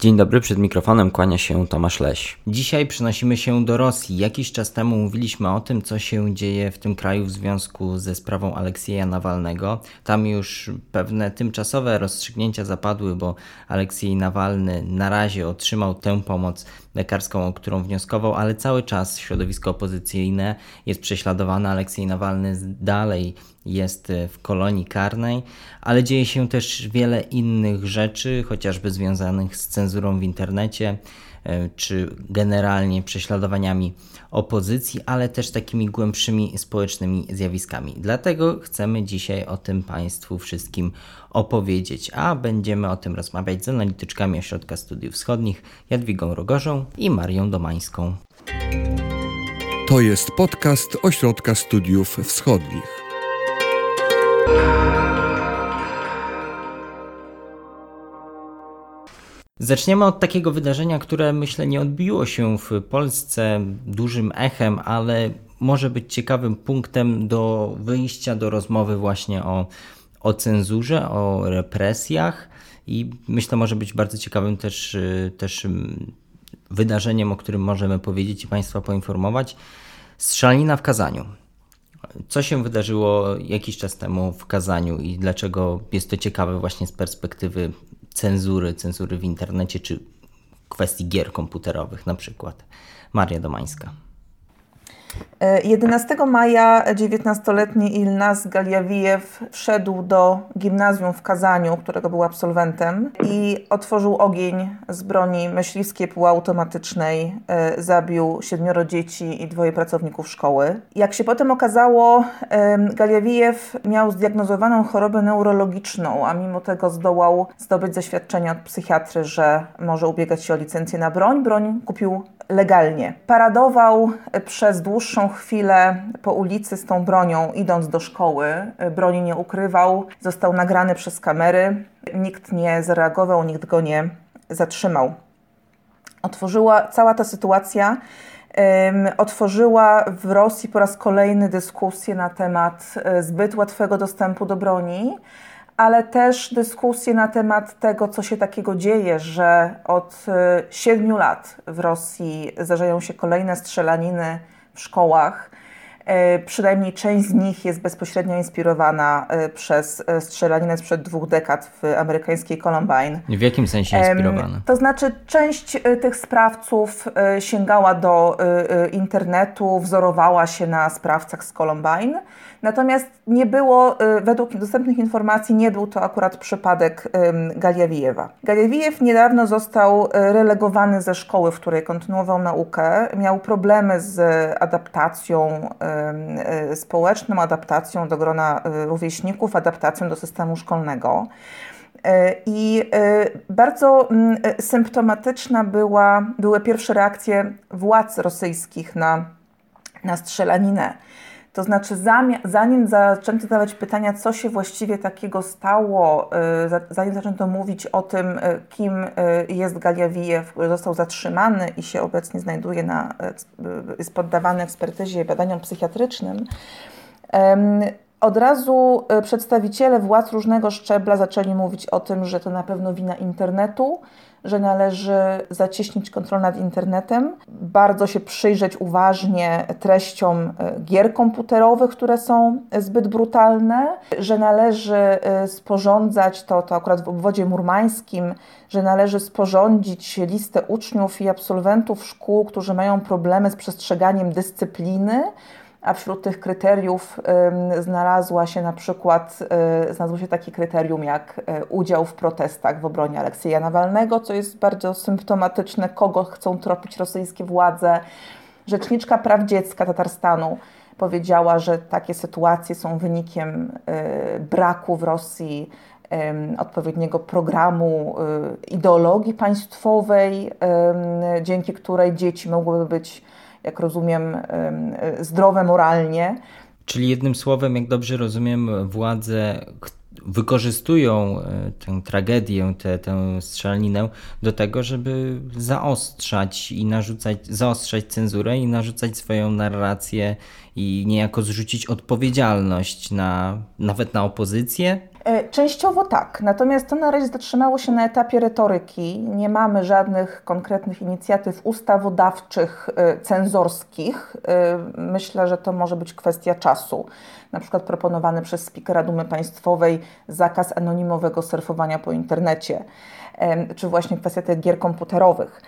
Dzień dobry, przed mikrofonem kłania się Tomasz Leś. Dzisiaj przenosimy się do Rosji. Jakiś czas temu mówiliśmy o tym, co się dzieje w tym kraju w związku ze sprawą Aleksieja Nawalnego. Tam już pewne tymczasowe rozstrzygnięcia zapadły, bo Aleksiej Nawalny na razie otrzymał tę pomoc lekarską, o którą wnioskował, ale cały czas środowisko opozycyjne jest prześladowane. Aleksiej Nawalny dalej jest w kolonii karnej, ale dzieje się też wiele innych rzeczy, chociażby związanych z cenzurą w internecie e, czy generalnie prześladowaniami opozycji, ale też takimi głębszymi społecznymi zjawiskami. Dlatego chcemy dzisiaj o tym Państwu wszystkim opowiedzieć, a będziemy o tym rozmawiać z analityczkami Ośrodka Studiów Wschodnich Jadwigą Rogorzą i Marią Domańską. To jest podcast Ośrodka Studiów Wschodnich. Zaczniemy od takiego wydarzenia, które myślę nie odbiło się w Polsce dużym echem, ale może być ciekawym punktem do wyjścia do rozmowy właśnie o, o cenzurze, o represjach i myślę może być bardzo ciekawym też, też wydarzeniem, o którym możemy powiedzieć i Państwa poinformować. Strzelanina w Kazaniu. Co się wydarzyło jakiś czas temu w Kazaniu i dlaczego jest to ciekawe właśnie z perspektywy cenzury, cenzury w internecie czy kwestii gier komputerowych na przykład. Maria Domańska. 11 maja 19-letni Ilnaz Galiawijew wszedł do gimnazjum w Kazaniu, którego był absolwentem i otworzył ogień z broni myśliwskiej półautomatycznej. E, zabił siedmioro dzieci i dwoje pracowników szkoły. Jak się potem okazało, Galiawijew miał zdiagnozowaną chorobę neurologiczną, a mimo tego zdołał zdobyć zaświadczenie od psychiatry, że może ubiegać się o licencję na broń. Broń kupił legalnie. Paradował przez dłuższą chwilę po ulicy z tą bronią, idąc do szkoły. Broni nie ukrywał, został nagrany przez kamery. Nikt nie zareagował, nikt go nie zatrzymał. Otworzyła cała ta sytuacja. Otworzyła w Rosji po raz kolejny dyskusję na temat e, zbyt łatwego dostępu do broni, ale też dyskusję na temat tego, co się takiego dzieje, że od e, siedmiu lat w Rosji zdarzają się kolejne strzelaniny w szkołach. E, przynajmniej część z nich jest bezpośrednio inspirowana e, przez strzelaninę sprzed dwóch dekad w amerykańskiej Columbine. W jakim sensie inspirowana? To znaczy, część tych sprawców sięgała do internetu, wzorowała się na sprawcach z Columbine Natomiast nie było, y, według dostępnych informacji, nie był to akurat przypadek Galiawijewa. Galiawijew niedawno został y, relegowany ze szkoły, w której kontynuował naukę. Miał problemy z adaptacją y, społeczną, adaptacją do grona rówieśników, adaptacją do systemu szkolnego. I bardzo symptomatyczna była, były pierwsze reakcje władz rosyjskich na, na strzelaninę. To znaczy, zanim zaczęto zadawać pytania, co się właściwie takiego stało, y, zanim zaczęto mówić o tym, y, kim y, jest Galiawijew, który został zatrzymany i się obecnie znajduje na, jest poddawany ekspertyzie i badaniom psychiatrycznym, od razu przedstawiciele władz różnego szczebla zaczęli mówić o tym, że to na pewno wina internetu, że należy zacieśnić kontrolę nad internetem, bardzo się przyjrzeć uważnie treściom e, gier komputerowych, które są zbyt brutalne, że należy e, sporządzać, to, to akurat w obwodzie murmańskim, że należy sporządzić listę uczniów i absolwentów szkół, którzy mają problemy z przestrzeganiem dyscypliny, a wśród tych kryteriów znalazła się na przykład, y, znalazło się takie kryterium jak y, udział w protestach w obronie Aleksieja Nawalnego, co jest bardzo symptomatyczne, kogo chcą tropić rosyjskie władze. Rzeczniczka praw dziecka Tatarstanu powiedziała, że takie sytuacje są wynikiem y, braku w Rosji odpowiedniego programu ideologii państwowej, dzięki której dzieci mogłyby być jak rozumiem, zdrowe moralnie. Czyli jednym słowem, jak dobrze rozumiem, władze wykorzystują e, tę tragedię, tę, tę strzelaninę do tego, żeby zaostrzać i narzucać, zaostrzać cenzurę i narzucać swoją narrację i niejako zrzucić odpowiedzialność na, nawet na opozycję częściowo tak, natomiast to na razie zatrzymało się na etapie retoryki. Nie mamy żadnych konkretnych inicjatyw ustawodawczych, e, cenzorskich. E, myślę, że to może być kwestia czasu. Na przykład proponowany przez spikera Dumy Państwowej zakaz anonimowego surfowania po internecie, czy właśnie kwestia tych gier komputerowych.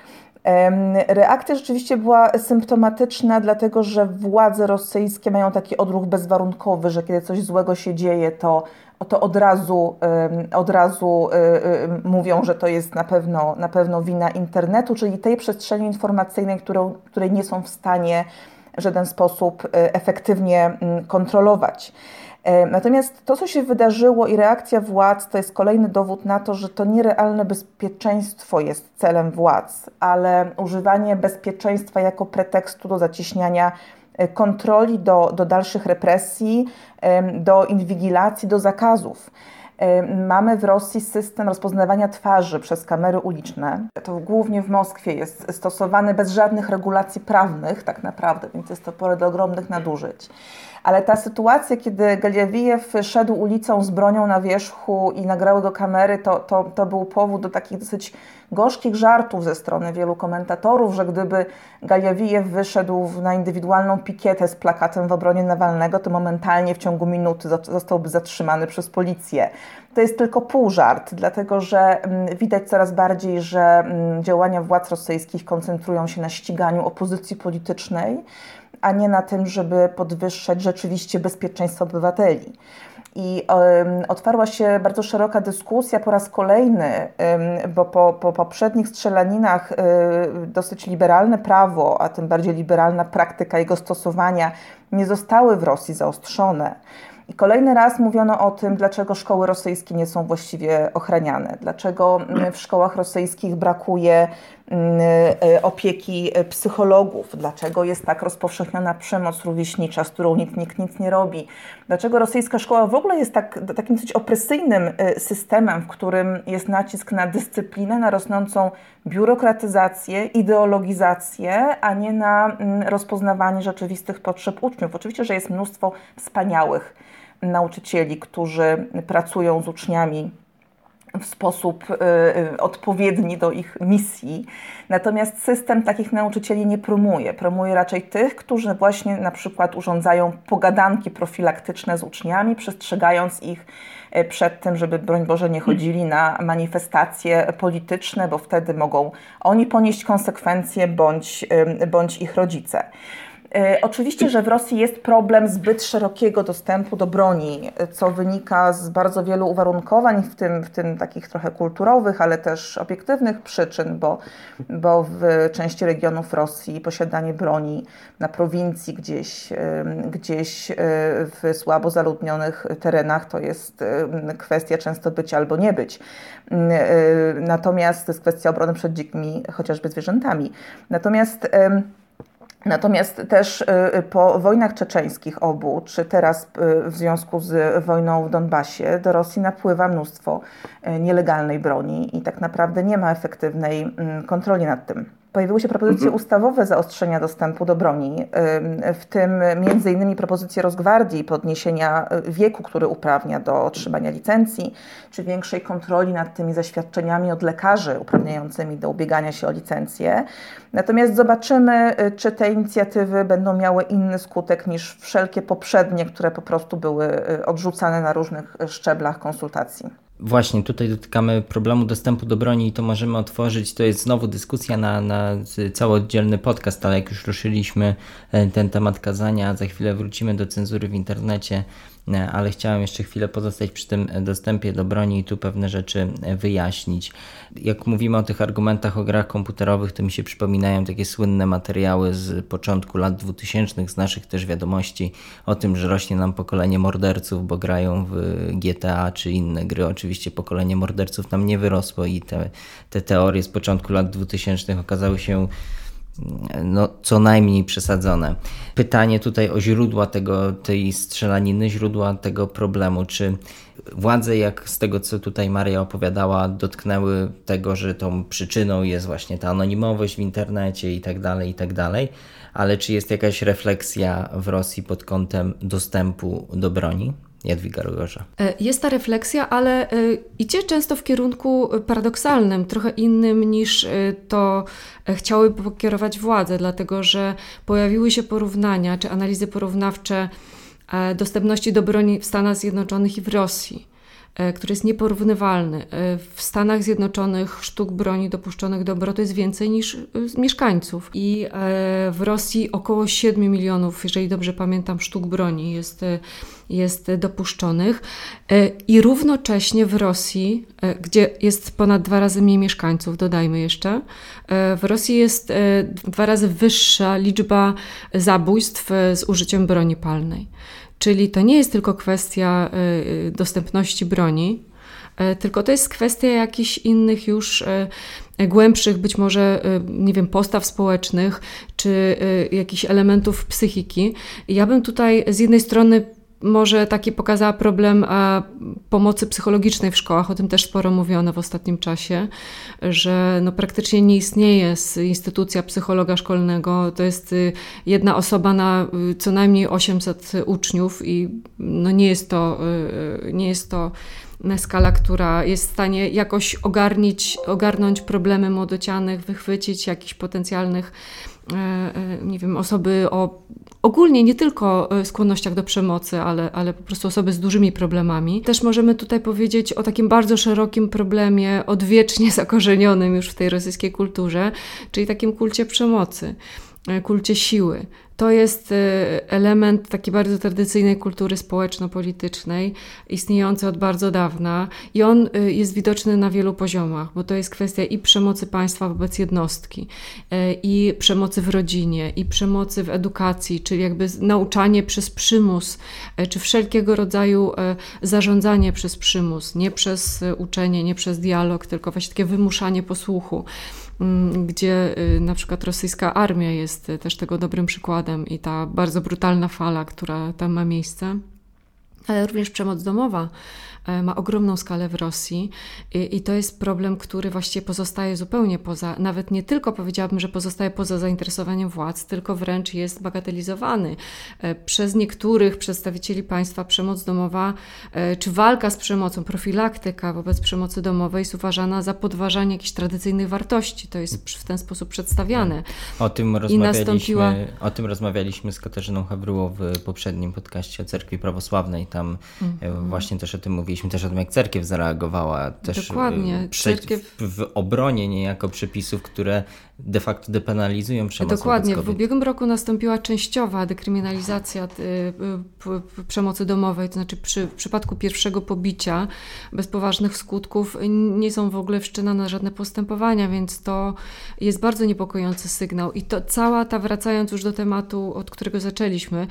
Reakcja rzeczywiście była symptomatyczna, dlatego że władze rosyjskie mają taki odruch bezwarunkowy, że kiedy coś złego się dzieje, to, to od razu, od razu y, y, mówią, że to jest na pewno, na pewno wina internetu, czyli tej przestrzeni informacyjnej, którą, której nie są w stanie w żaden sposób y, efektywnie mm, kontrolować. E, natomiast to, co się wydarzyło i reakcja władz, to jest kolejny dowód na to, że to nierealne bezpieczeństwo jest celem władz, ale używanie bezpieczeństwa jako pretekstu do zacieśniania e, kontroli, do, do dalszych represji, do inwigilacji, do zakazów. Mamy w Rosji system rozpoznawania twarzy przez kamery uliczne. To głównie w Moskwie jest stosowany bez żadnych regulacji prawnych, tak naprawdę, więc jest to pole do ogromnych nadużyć. Ale ta sytuacja, kiedy Galiawijew szedł ulicą z bronią na wierzchu i nagrały go kamery, to, to, to był powód do takich dosyć gorzkich żartów ze strony wielu komentatorów, że gdyby Galiawijew wyszedł na indywidualną pikietę z plakatem w obronie Nawalnego, to momentalnie w ciągu minuty zostałby zatrzymany przez policję. To jest tylko pół żart, dlatego że mm, widać coraz bardziej, że mm, działania władz rosyjskich koncentrują się na ściganiu opozycji politycznej, a nie na tym, żeby podwyższać rzeczywiście bezpieczeństwo obywateli. I otwarła się bardzo szeroka dyskusja po raz kolejny, bo po, po poprzednich strzelaninach um, dosyć liberalne prawo, a tym bardziej liberalna praktyka jego stosowania nie zostały w Rosji zaostrzone. I kolejny raz mówiono o tym, dlaczego szkoły rosyjskie nie są właściwie ochraniane, dlaczego mm, w szkołach rosyjskich brakuje opieki e, psychologów, dlaczego jest tak rozpowszechniona przemoc rówieśnicza, z którą nikt, nikt nic nie robi, dlaczego rosyjska szkoła w ogóle jest tak, takim dosyć opresyjnym e, systemem, w którym jest nacisk na dyscyplinę, na rosnącą biurokratyzację, ideologizację, a nie na mm, rozpoznawanie rzeczywistych potrzeb uczniów. Oczywiście, że jest mnóstwo wspaniałych nauczycieli, którzy pracują z uczniami w sposób y, y, odpowiedni do ich misji. Natomiast system takich nauczycieli nie promuje. Promuje raczej tych, którzy właśnie na przykład urządzają pogadanki profilaktyczne z uczniami, przestrzegając ich y, przed tym, żeby broń Boże nie chodzili na manifestacje polityczne, bo wtedy mogą oni ponieść konsekwencje bądź, bądź ich rodzice. E, oczywiście, że w Rosji jest problem zbyt szerokiego dostępu do broni, co wynika z bardzo wielu uwarunkowań, w tym, w tym takich trochę kulturowych, ale też obiektywnych przyczyn, bo, bo w części regionów Rosji posiadanie broni na prowincji, gdzieś, gdzieś e, w słabo zaludnionych terenach, to jest kwestia często być albo nie być. E, natomiast to jest kwestia obrony przed dzikimi, chociażby zwierzętami. Natomiast Natomiast też y, y, po wojnach czeczeńskich obu, czy teraz y, w związku z wojną w Donbasie, do Rosji napływa mnóstwo nielegalnej broni i tak naprawdę nie ma efektywnej mm, kontroli nad tym. Pojawiły się propozycje mhm. ustawowe zaostrzenia dostępu do broni, w tym między innymi propozycje Rosgwardii podniesienia wieku, który uprawnia do otrzymania licencji, czy większej kontroli nad tymi zaświadczeniami od lekarzy uprawniającymi do ubiegania się o licencję. Natomiast zobaczymy, czy te inicjatywy będą miały inny skutek niż wszelkie poprzednie, które po prostu były odrzucane na różnych szczeblach konsultacji. Właśnie, tutaj dotykamy problemu dostępu do broni i to możemy otworzyć. To jest znowu dyskusja na, na cały oddzielny podcast, ale jak już ruszyliśmy e, ten temat kazania, za chwilę wrócimy do cenzury w internecie ale chciałem jeszcze chwilę pozostać przy tym dostępie do broni i tu pewne rzeczy e, wyjaśnić. Jak mówimy o tych argumentach o grach komputerowych, to mi się przypominają takie słynne materiały z początku lat 2000, z naszych też wiadomości o tym, że rośnie nam pokolenie morderców, bo grają w GTA czy inne gry. Oczywiście pokolenie morderców nam nie wyrosło i te, te teorie z początku lat 2000 okazały się no, co najmniej przesadzone. Pytanie tutaj o źródła tego, tej strzelaniny, źródła tego problemu. Czy władze, jak z tego co tutaj Maria opowiadała, dotknęły tego, że tą przyczyną jest właśnie ta anonimowość w internecie i tak dalej, i tak dalej, ale czy jest jakaś refleksja w Rosji pod kątem dostępu do broni? Jadwiga Rogorza. E, jest ta refleksja, ale e, idzie często w kierunku paradoksalnym, trochę innym niż e, to chciałyby pokierować władze, dlatego że pojawiły się porównania czy analizy porównawcze dostępności do broni w Stanach Zjednoczonych i w Rosji. Który jest nieporównywalny. W Stanach Zjednoczonych sztuk broni dopuszczonych do obrotu jest więcej niż mieszkańców. I w Rosji około 7 milionów, jeżeli dobrze pamiętam, sztuk broni jest, jest dopuszczonych. I równocześnie w Rosji, gdzie jest ponad dwa razy mniej mieszkańców, dodajmy jeszcze, w Rosji jest dwa razy wyższa liczba zabójstw z użyciem broni palnej. Czyli to nie jest tylko kwestia dostępności broni, tylko to jest kwestia jakichś innych już głębszych, być może, nie wiem, postaw społecznych, czy jakichś elementów psychiki. Ja bym tutaj z jednej strony może taki pokazała problem a, pomocy psychologicznej w szkołach, o tym też sporo mówiono w ostatnim czasie, że no, praktycznie nie istnieje instytucja psychologa szkolnego, to jest y, jedna osoba na y, co najmniej 800 uczniów i no, nie jest to, y, nie jest to skala, która jest w stanie jakoś ogarnić, ogarnąć problemy młodocianych, wychwycić jakichś potencjalnych E, e, nie wiem, osoby o ogólnie nie tylko e, skłonnościach do przemocy, ale, ale po prostu osoby z dużymi problemami. Też możemy tutaj powiedzieć o takim bardzo szerokim problemie, odwiecznie zakorzenionym już w tej rosyjskiej kulturze, czyli takim kulcie przemocy, kulcie siły. To jest y, element takiej bardzo tradycyjnej kultury społeczno-politycznej, istniejący od bardzo dawna i on y, jest widoczny na wielu poziomach, bo to jest kwestia i przemocy państwa wobec jednostki, y, i przemocy w rodzinie, i przemocy w edukacji, czyli jakby nauczanie przez przymus, czy wszelkiego rodzaju zarządzanie przez przymus, nie przez uczenie, nie przez dialog, tylko właśnie takie wymuszanie posłuchu. Mm, gdzie y, na przykład rosyjska armia jest y, też tego dobrym przykładem i ta bardzo brutalna fala, która tam ma miejsce ale również przemoc domowa e, ma ogromną skalę w Rosji i, i, to jest problem, który właściwie pozostaje zupełnie poza, nawet nie tylko powiedziałabym, że pozostaje poza zainteresowaniem władz, tylko wręcz jest bagatelizowany. E, przez niektórych przedstawicieli państwa przemoc domowa e, czy walka z przemocą, profilaktyka wobec przemocy domowej jest uważana za podważanie jakichś tradycyjnych wartości. To jest w ten sposób przedstawiane. O tym rozmawialiśmy, nastąpiła... o tym rozmawialiśmy z Katarzyną Hawryło w poprzednim podcaście o Cerkwi Prawosławnej tam mm. właśnie też o tym mówiliśmy, też o tym, jak cerkiew zareagowała też Dokładnie. E, cerkiew... w obronie niejako przepisów, które de facto depenalizują przemoc Dokładnie. W ubiegłym roku nastąpiła częściowa dekryminalizacja y, przemocy domowej, to znaczy przy, w przypadku pierwszego pobicia bez poważnych skutków nie są w ogóle wszczynane żadne postępowania, więc to jest bardzo niepokojący sygnał. I to cała ta, wracając już do tematu, od którego zaczęliśmy,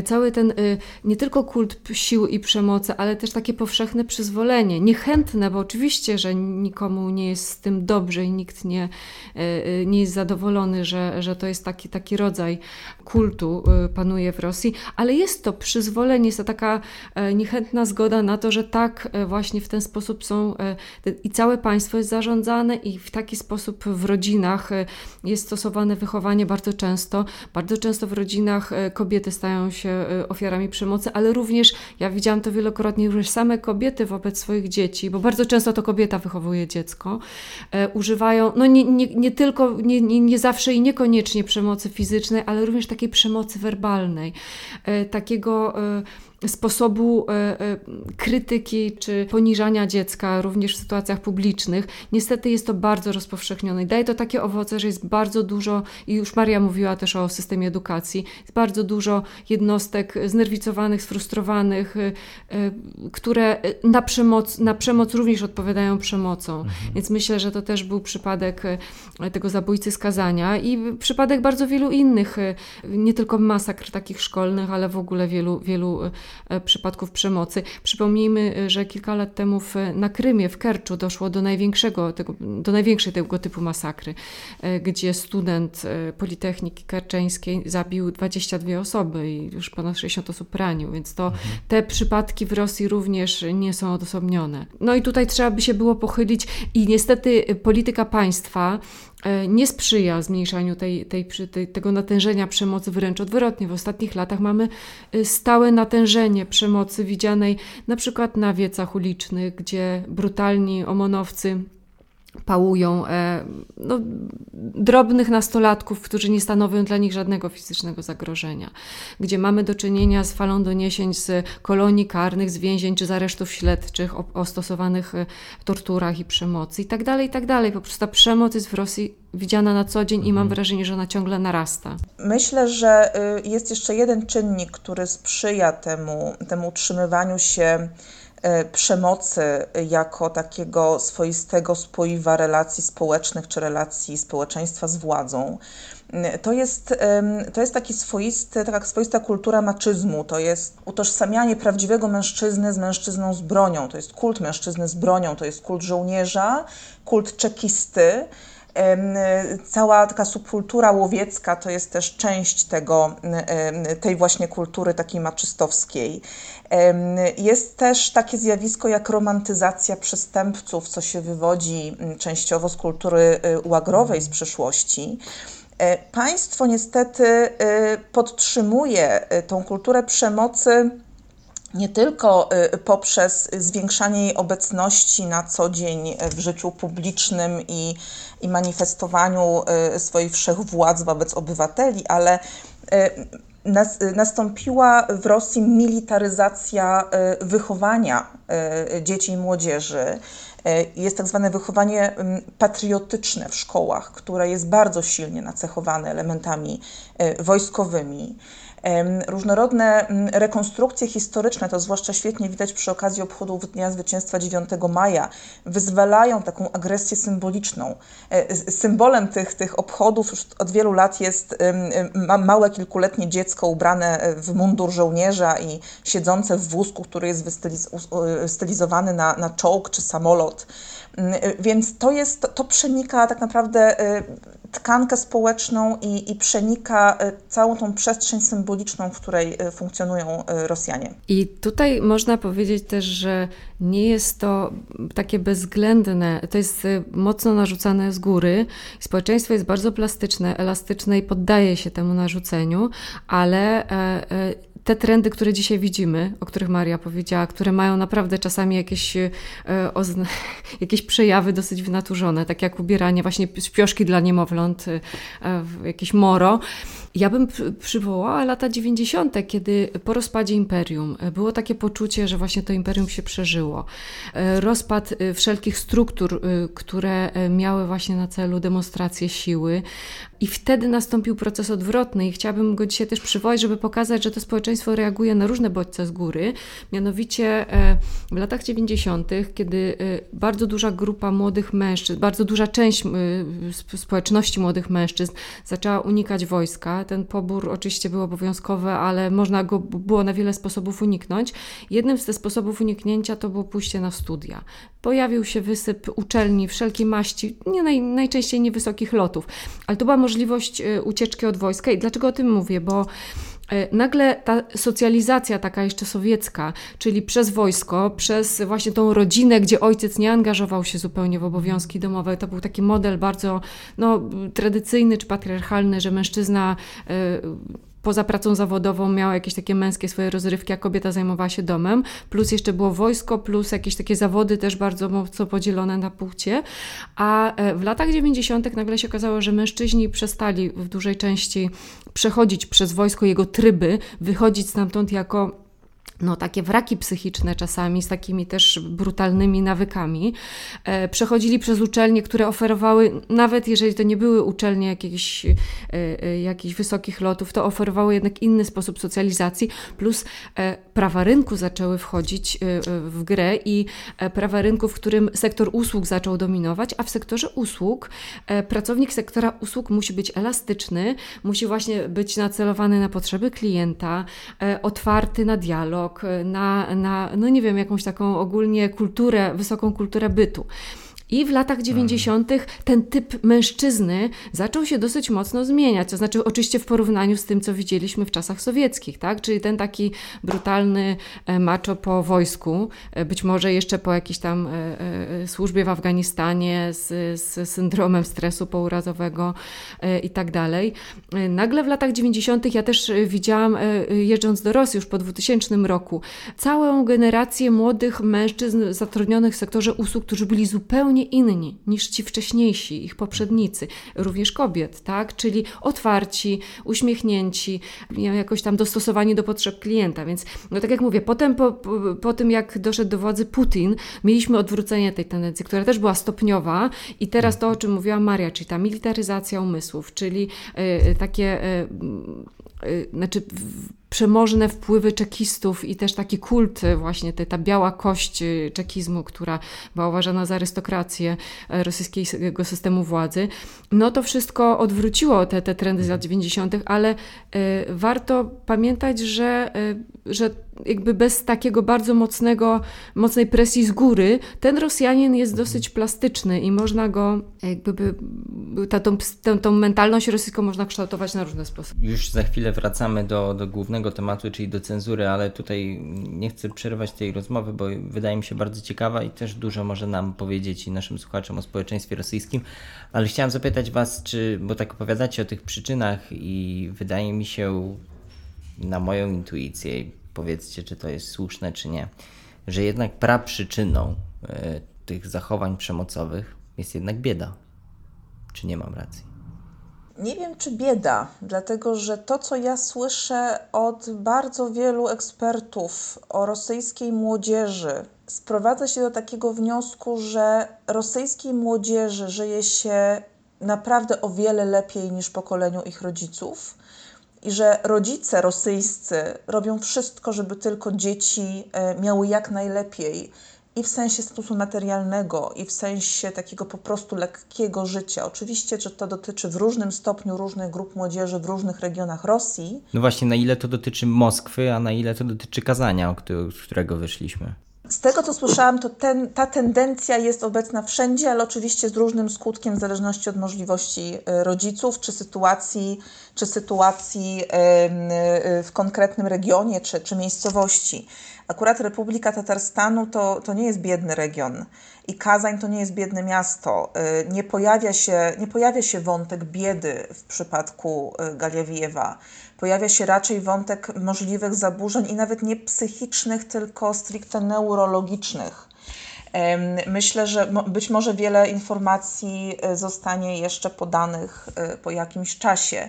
cały ten y, nie tylko kult sił i przemocy, ale też takie powszechne przyzwolenie, niechętne, bo oczywiście, że nikomu nie jest z tym dobrze i nikt nie, y, y, nie jest zadowolony, że, że to jest taki, taki rodzaj kultu panuje w Rosji, ale jest to przyzwolenie, jest to taka niechętna zgoda na to, że tak właśnie w ten sposób są i całe państwo jest zarządzane i w taki sposób w rodzinach jest stosowane wychowanie bardzo często. Bardzo często w rodzinach kobiety stają się się y, ofiarami przemocy, ale również, ja widziałam to wielokrotnie, również same kobiety wobec swoich dzieci, bo bardzo często to kobieta wychowuje dziecko, e, używają, no nie, nie, nie tylko, nie, nie, nie zawsze i niekoniecznie przemocy fizycznej, ale również takiej przemocy werbalnej, e, takiego e, sposobu e, e, krytyki czy poniżania dziecka, również w sytuacjach publicznych. Niestety jest to bardzo rozpowszechnione i daje to takie owoce, że jest bardzo dużo, i już Maria mówiła też o systemie edukacji, jest bardzo dużo jednostek znerwicowanych, sfrustrowanych, e, które na przemoc, na przemoc również odpowiadają przemocą. Mhm. Więc myślę, że to też był przypadek tego zabójcy skazania i przypadek bardzo wielu innych, nie tylko masakr takich szkolnych, ale w ogóle wielu, wielu przypadków przemocy. Przypomnijmy, e, że kilka lat temu w, na Krymie, w Kerczu doszło do największego, tego, do największej tego typu masakry, e, gdzie student Politechniki Kerczeńskiej zabił 22 osoby i już ponad 60 osób ranił, więc to mhm. te przypadki w Rosji również nie są odosobnione. No i tutaj trzeba by się było pochylić i niestety polityka państwa e, nie sprzyja zmniejszaniu tej, tej, tej, tego natężenia przemocy, wręcz odwrotnie. W ostatnich latach mamy e, stałe natężenie przemocy widzianej na przykład na wiecach ulicznych, gdzie brutalni omonowcy pałują e, no, drobnych nastolatków, którzy nie stanowią dla nich żadnego fizycznego zagrożenia, gdzie mamy do czynienia z falą doniesień z kolonii karnych, z więzień czy z aresztów śledczych o, o stosowanych e, torturach i przemocy i tak dalej, i tak dalej. Po prostu ta przemoc jest w Rosji widziana na co dzień i mam wrażenie, że ona ciągle narasta. Myślę, że y, jest jeszcze jeden czynnik, który sprzyja temu, temu utrzymywaniu się przemocy jako takiego swoistego spoiwa relacji społecznych czy relacji społeczeństwa z władzą. To jest, to jest taki swoisty, taka swoista kultura maczyzmu, to jest utożsamianie prawdziwego mężczyzny z mężczyzną z bronią, to jest kult mężczyzny z bronią, to jest kult żołnierza, kult czekisty. Cała taka subkultura łowiecka to jest też część tego, tej właśnie kultury takiej maczystowskiej. Jest też takie zjawisko jak romantyzacja przestępców, co się wywodzi częściowo z kultury y, łagrowej z przeszłości. E, państwo niestety y, podtrzymuje y, tą kulturę przemocy nie tylko poprzez zwiększanie jej obecności na co dzień w życiu publicznym i, i manifestowaniu swojej wszechwładz wobec obywateli, ale nastąpiła w Rosji militaryzacja wychowania dzieci i młodzieży. Jest tak zwane wychowanie patriotyczne w szkołach, które jest bardzo silnie nacechowane elementami wojskowymi. Różnorodne mm, rekonstrukcje historyczne, to zwłaszcza świetnie widać przy okazji obchodów Dnia Zwycięstwa 9 maja, wyzwalają taką agresję symboliczną. E, symbolem tych, tych obchodów już od wielu lat jest małe kilkuletnie dziecko ubrane w mundur żołnierza i siedzące w wózku, który jest stylizowany na, na czołg czy samolot. Mm, więc to jest, to przenika tak naprawdę e, tkankę społeczną i, i przenika e, całą tą przestrzeń symboliczną, w której e, funkcjonują e, Rosjanie. I tutaj można powiedzieć też, że nie jest to takie bezwzględne, to jest mocno narzucane z góry. Społeczeństwo jest bardzo plastyczne, elastyczne i poddaje się temu narzuceniu, ale te trendy, które dzisiaj widzimy, o których Maria powiedziała, które mają naprawdę czasami jakieś, e, jakieś przejawy dosyć wynaturzone, tak jak ubieranie właśnie śpioszki dla niemowląt, e, jakieś moro, ja bym przywołała lata 90., kiedy po rozpadzie imperium e, było takie poczucie, że właśnie to imperium się przeżyło. E, rozpad e, wszelkich struktur, które miały właśnie na celu demonstrację siły. I wtedy nastąpił proces odwrotny, i chciałabym go dzisiaj też przywołać, żeby pokazać, że to społeczeństwo reaguje na różne bodźce z góry. Mianowicie w latach 90., kiedy bardzo duża grupa młodych mężczyzn, bardzo duża część społeczności młodych mężczyzn zaczęła unikać wojska, ten pobór oczywiście był obowiązkowy, ale można go było na wiele sposobów uniknąć. Jednym z tych sposobów uniknięcia to było pójście na studia. Pojawił się wysyp uczelni wszelkiej maści, nie naj, najczęściej niewysokich lotów, ale to była możliwość y, ucieczki od wojska. I dlaczego o tym mówię? Bo nagle ta socjalizacja taka jeszcze sowiecka, czyli przez wojsko, przez właśnie tą rodzinę, gdzie ojciec nie angażował się zupełnie w obowiązki domowe, to był taki model bardzo no, tradycyjny czy patriarchalny, że mężczyzna y, poza pracą zawodową miała jakieś takie męskie swoje rozrywki, a kobieta zajmowała się domem, plus jeszcze było wojsko, plus jakieś takie zawody też bardzo mocno podzielone na płcie, a e, w latach 90. nagle się okazało, że mężczyźni przestali w dużej części przechodzić przez wojsko jego tryby, wychodzić stamtąd jako no, takie wraki psychiczne czasami, z takimi też brutalnymi nawykami, e, przechodzili przez uczelnie, które oferowały, nawet jeżeli to nie były uczelnie jakichś, e, e, jakichś wysokich lotów, to oferowały jednak inny sposób socjalizacji, plus e, prawa rynku zaczęły wchodzić e, w grę i e, prawa rynku, w którym sektor usług zaczął dominować, a w sektorze usług pracownik sektora usług musi być elastyczny, musi właśnie być nacelowany na potrzeby klienta, otwarty na dialog, na, na, no nie wiem, jakąś taką ogólnie kulturę, wysoką kulturę bytu. I w latach 90. ten typ mężczyzny zaczął się dosyć mocno zmieniać. To znaczy, oczywiście w porównaniu z tym, co widzieliśmy w czasach sowieckich, tak? Czyli ten taki brutalny e, macho po wojsku, e, być może jeszcze po jakiejś tam e, służbie w Afganistanie z, z syndromem stresu pourazowego i tak dalej. Nagle w latach 90. ja też widziałam, jeżdżąc do Rosji już po 2000 roku, całą generację młodych mężczyzn zatrudnionych w sektorze usług, którzy byli zupełnie inni niż ci wcześniejsi, ich poprzednicy, również kobiet, tak? Czyli otwarci, uśmiechnięci, jakoś tam dostosowani do potrzeb klienta. Więc, no tak jak mówię, potem po, po, po tym, jak doszedł do władzy Putin, mieliśmy odwrócenie tej tendencji, która też była stopniowa i teraz to, o czym mówiła Maria, czyli ta militaryzacja umysłów, czyli y, takie, y, y, znaczy w, przemożne wpływy czekistów i też taki kult y, właśnie, te, ta biała kość y, czekizmu, która była uważana za arystokrację e, rosyjskiego systemu władzy, no to wszystko odwróciło te, te trendy z lat 90., ale y, warto pamiętać, że, że jakby bez takiego bardzo mocnego, mocnej presji z góry, ten Rosjanin jest dosyć plastyczny i można go jakby, by, ta, tą, tą, tą mentalność rosyjską można kształtować na różne sposoby. Już za chwilę wracamy do, do głównego tematu, czyli do cenzury, ale tutaj nie chcę przerywać tej rozmowy, bo wydaje mi się bardzo ciekawa i też dużo może nam powiedzieć i naszym słuchaczom o społeczeństwie rosyjskim. Ale chciałem zapytać Was, czy, bo tak opowiadacie o tych przyczynach i wydaje mi się, na moją intuicję, powiedzcie, czy to jest słuszne, czy nie, że jednak praprzyczyną e, tych zachowań przemocowych jest jednak bieda. Czy nie mam racji? Nie wiem, czy bieda, dlatego że to, co ja słyszę od bardzo wielu ekspertów o rosyjskiej młodzieży, sprowadza się do takiego wniosku, że rosyjskiej młodzieży żyje się naprawdę o wiele lepiej niż pokoleniu ich rodziców i że rodzice rosyjscy robią wszystko, żeby tylko dzieci e, miały jak najlepiej i w sensie statusu materialnego, i w sensie takiego po prostu lekkiego życia. Oczywiście, że to dotyczy w różnym stopniu różnych grup młodzieży w różnych regionach Rosji. No właśnie, na ile to dotyczy Moskwy, a na ile to dotyczy Kazania, z którego wyszliśmy? Z tego, co słyszałam, to ten, ta tendencja jest obecna wszędzie, ale oczywiście z różnym skutkiem w zależności od możliwości rodziców, czy sytuacji, czy sytuacji w konkretnym regionie, czy, czy miejscowości. Akurat Republika Tatarstanu to, to nie jest biedny region i Kazań to nie jest biedne miasto. Nie pojawia się, nie pojawia się wątek biedy w przypadku Galiawijewa. Pojawia się raczej wątek możliwych zaburzeń i nawet nie psychicznych, tylko stricte neurologicznych. Myślę, że być może wiele informacji zostanie jeszcze podanych po jakimś czasie,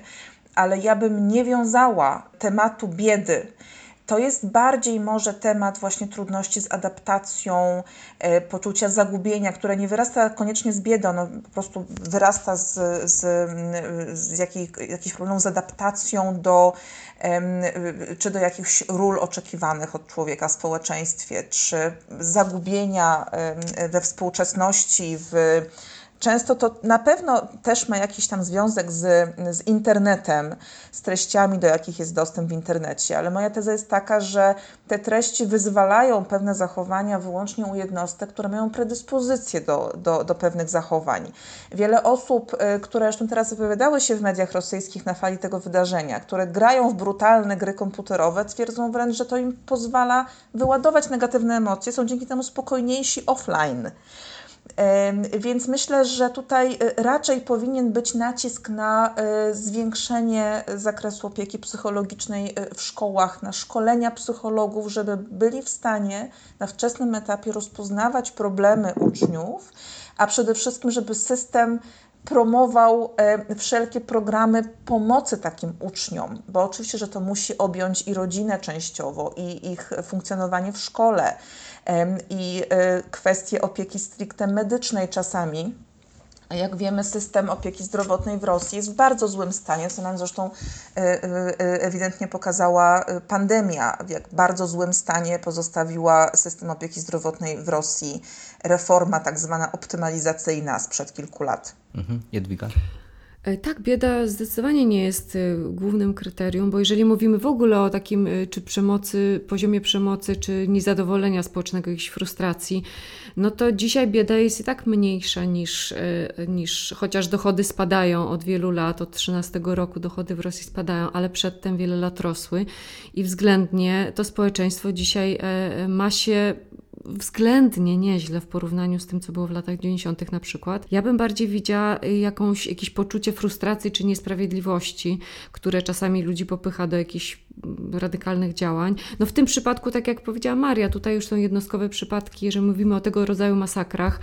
ale ja bym nie wiązała tematu biedy to jest bardziej może temat właśnie trudności z adaptacją, e, poczucia zagubienia, które nie wyrasta koniecznie z biedy, ono po prostu wyrasta z, z, z jakich, jakichś problemów z adaptacją do, czy do jakichś ról oczekiwanych od człowieka w społeczeństwie, czy zagubienia we współczesności, w Często to na pewno też ma jakiś tam związek z, z internetem, z treściami, do jakich jest dostęp w internecie, ale moja teza jest taka, że te treści wyzwalają pewne zachowania wyłącznie u jednostek, które mają predyspozycję do, do, do pewnych zachowań. Wiele osób, y, które zresztą teraz wypowiadały się w mediach rosyjskich na fali tego wydarzenia, które grają w brutalne gry komputerowe, twierdzą wręcz, że to im pozwala wyładować negatywne emocje, są dzięki temu spokojniejsi offline. Więc myślę, że tutaj y, raczej powinien być nacisk na y, zwiększenie zakresu opieki psychologicznej y, w szkołach, na szkolenia psychologów, żeby byli w stanie na wczesnym etapie rozpoznawać problemy uczniów, a przede wszystkim, żeby system promował wszelkie programy pomocy takim uczniom, bo oczywiście, że to musi objąć i rodzinę częściowo, i ich funkcjonowanie w szkole i e, kwestie opieki stricte medycznej czasami. Jak wiemy, system opieki zdrowotnej w Rosji jest w bardzo złym stanie, co nam zresztą e, e, ewidentnie pokazała pandemia, w jak bardzo złym stanie pozostawiła system opieki zdrowotnej w Rosji reforma tak zwana optymalizacyjna sprzed kilku lat. Mhm. E, tak, bieda zdecydowanie nie jest e, głównym kryterium, bo jeżeli mówimy w ogóle o takim e, czy przemocy, poziomie przemocy, czy niezadowolenia społecznego, jakiejś frustracji, no to dzisiaj bieda jest i tak mniejsza niż, niż chociaż dochody spadają od wielu lat, od 13 roku dochody w Rosji spadają, ale przedtem wiele lat rosły i względnie to społeczeństwo dzisiaj ma się względnie nieźle w porównaniu z tym, co było w latach 90. na przykład. Ja bym bardziej widziała jakąś, jakieś poczucie frustracji czy niesprawiedliwości, które czasami ludzi popycha do jakichś radykalnych działań. No w tym przypadku, tak jak powiedziała Maria, tutaj już są jednostkowe przypadki, jeżeli mówimy o tego rodzaju masakrach,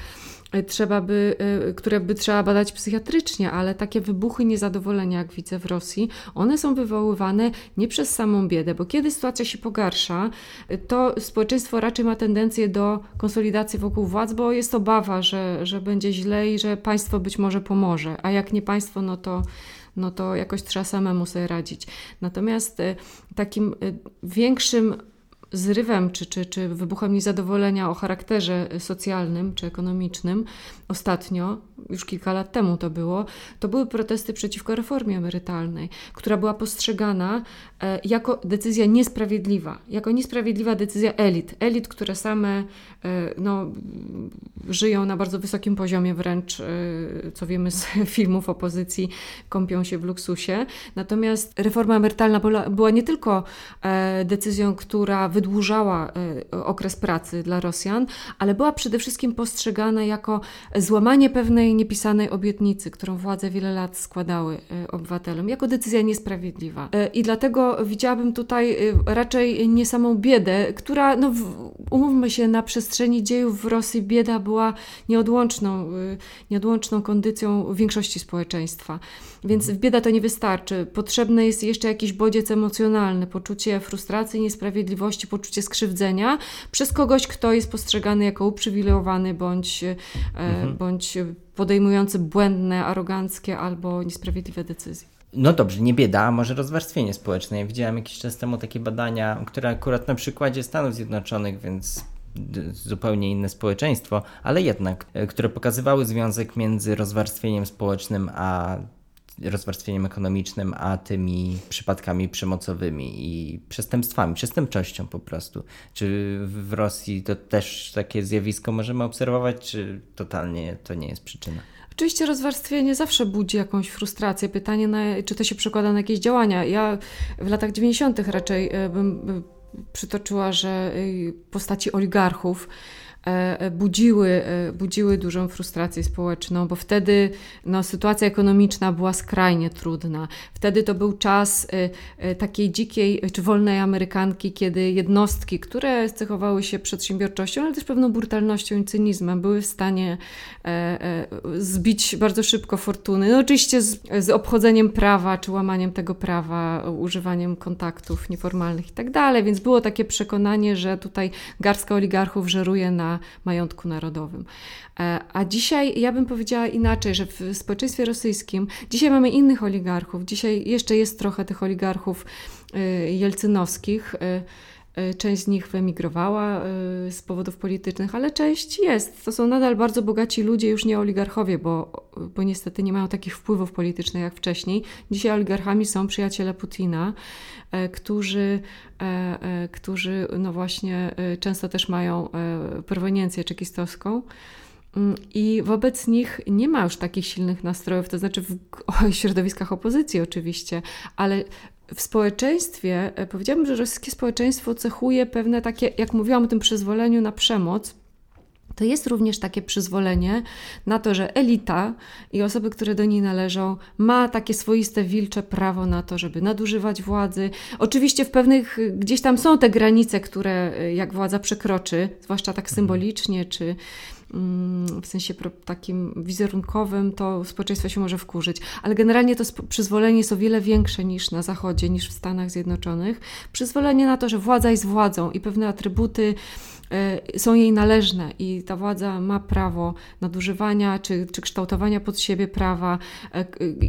trzeba by, e, które by trzeba badać psychiatrycznie, ale takie wybuchy niezadowolenia, jak widzę w Rosji, one są wywoływane nie przez samą biedę, bo kiedy sytuacja się pogarsza, e, to społeczeństwo raczej ma tendencję do konsolidacji wokół władz, bo jest obawa, że, że będzie źle i że państwo być może pomoże, a jak nie państwo, no to no to jakoś trzeba samemu sobie radzić. Natomiast y, takim y, większym zrywem czy, czy, czy wybuchem niezadowolenia o charakterze socjalnym czy ekonomicznym ostatnio, już kilka lat temu to było, to były protesty przeciwko reformie emerytalnej, która była postrzegana e, jako decyzja niesprawiedliwa, jako niesprawiedliwa decyzja elit. Elit, które same e, no, żyją na bardzo wysokim poziomie, wręcz, e, co wiemy z filmów opozycji, kąpią się w luksusie. Natomiast reforma emerytalna była, była nie tylko decyzją, która wydłużała okres pracy dla Rosjan, ale była przede wszystkim postrzegana jako złamanie pewnej niepisanej obietnicy, którą władze wiele lat składały e, obywatelom, jako decyzja niesprawiedliwa. E, I dlatego widziałabym tutaj e, raczej nie samą biedę, która, no, umówmy się, na przestrzeni dziejów w Rosji bieda była nieodłączną, nieodłączną kondycją większości społeczeństwa. Więc w bieda to nie wystarczy. Potrzebny jest jeszcze jakiś bodziec emocjonalny, poczucie frustracji, niesprawiedliwości, poczucie skrzywdzenia przez kogoś, kto jest postrzegany jako uprzywilejowany bądź, mhm. bądź podejmujący błędne, aroganckie albo niesprawiedliwe decyzje. No dobrze, nie bieda, a może rozwarstwienie społeczne. Ja widziałem jakiś czas temu takie badania, które akurat na przykładzie Stanów Zjednoczonych, więc zupełnie inne społeczeństwo, ale jednak, e, które pokazywały związek między rozwarstwieniem społecznym a rozwarstwieniem ekonomicznym, a tymi przypadkami przemocowymi i przestępstwami, przestępczością po prostu. Czy w Rosji to też takie zjawisko możemy obserwować, czy totalnie to nie jest przyczyna? Oczywiście rozwarstwienie zawsze budzi jakąś frustrację. Pytanie, na, czy to się przekłada na jakieś działania. Ja w latach 90. raczej e, bym przytoczyła, że e, postaci oligarchów E, e, budziły, e, budziły dużą frustrację społeczną, bo wtedy no, sytuacja ekonomiczna była skrajnie trudna. Wtedy to był czas takiej dzikiej czy wolnej Amerykanki, kiedy jednostki, które cechowały się przedsiębiorczością, ale też pewną brutalnością i cynizmem, były w stanie zbić bardzo szybko fortuny. No, oczywiście z, z obchodzeniem prawa, czy łamaniem tego prawa, używaniem kontaktów nieformalnych i tak dalej, więc było takie przekonanie, że tutaj garstka oligarchów żeruje na majątku narodowym. E, a dzisiaj ja bym powiedziała inaczej, że w społeczeństwie rosyjskim dzisiaj mamy innych oligarchów. Dzisiaj jeszcze jest trochę tych oligarchów e, jelcynowskich. E, część z nich wyemigrowała z powodów politycznych, ale część jest. To są nadal bardzo bogaci ludzie, już nie oligarchowie, bo, bo niestety nie mają takich wpływów politycznych jak wcześniej. Dzisiaj oligarchami są przyjaciele Putina, E, którzy, e, e, którzy no właśnie często też mają proweniencję czekistowską. Mm, I wobec nich nie ma już takich silnych nastrojów, to znaczy w środowiskach opozycji oczywiście, ale w społeczeństwie, powiedziałabym, że rosyjskie społeczeństwo cechuje pewne takie, jak mówiłam o tym przyzwoleniu na przemoc, to jest również takie przyzwolenie na to, że elita i osoby, które do niej należą, ma takie swoiste wilcze prawo na to, żeby nadużywać władzy. Oczywiście w pewnych, gdzieś tam są te granice, które jak władza przekroczy, zwłaszcza tak mhm. symbolicznie, czy w sensie takim wizerunkowym, to społeczeństwo się może wkurzyć. Ale generalnie to przyzwolenie jest o wiele większe niż na Zachodzie, niż w Stanach Zjednoczonych. Przyzwolenie na to, że władza jest władzą i pewne atrybuty E, są jej należne i ta władza ma prawo nadużywania czy, czy kształtowania pod siebie prawa e,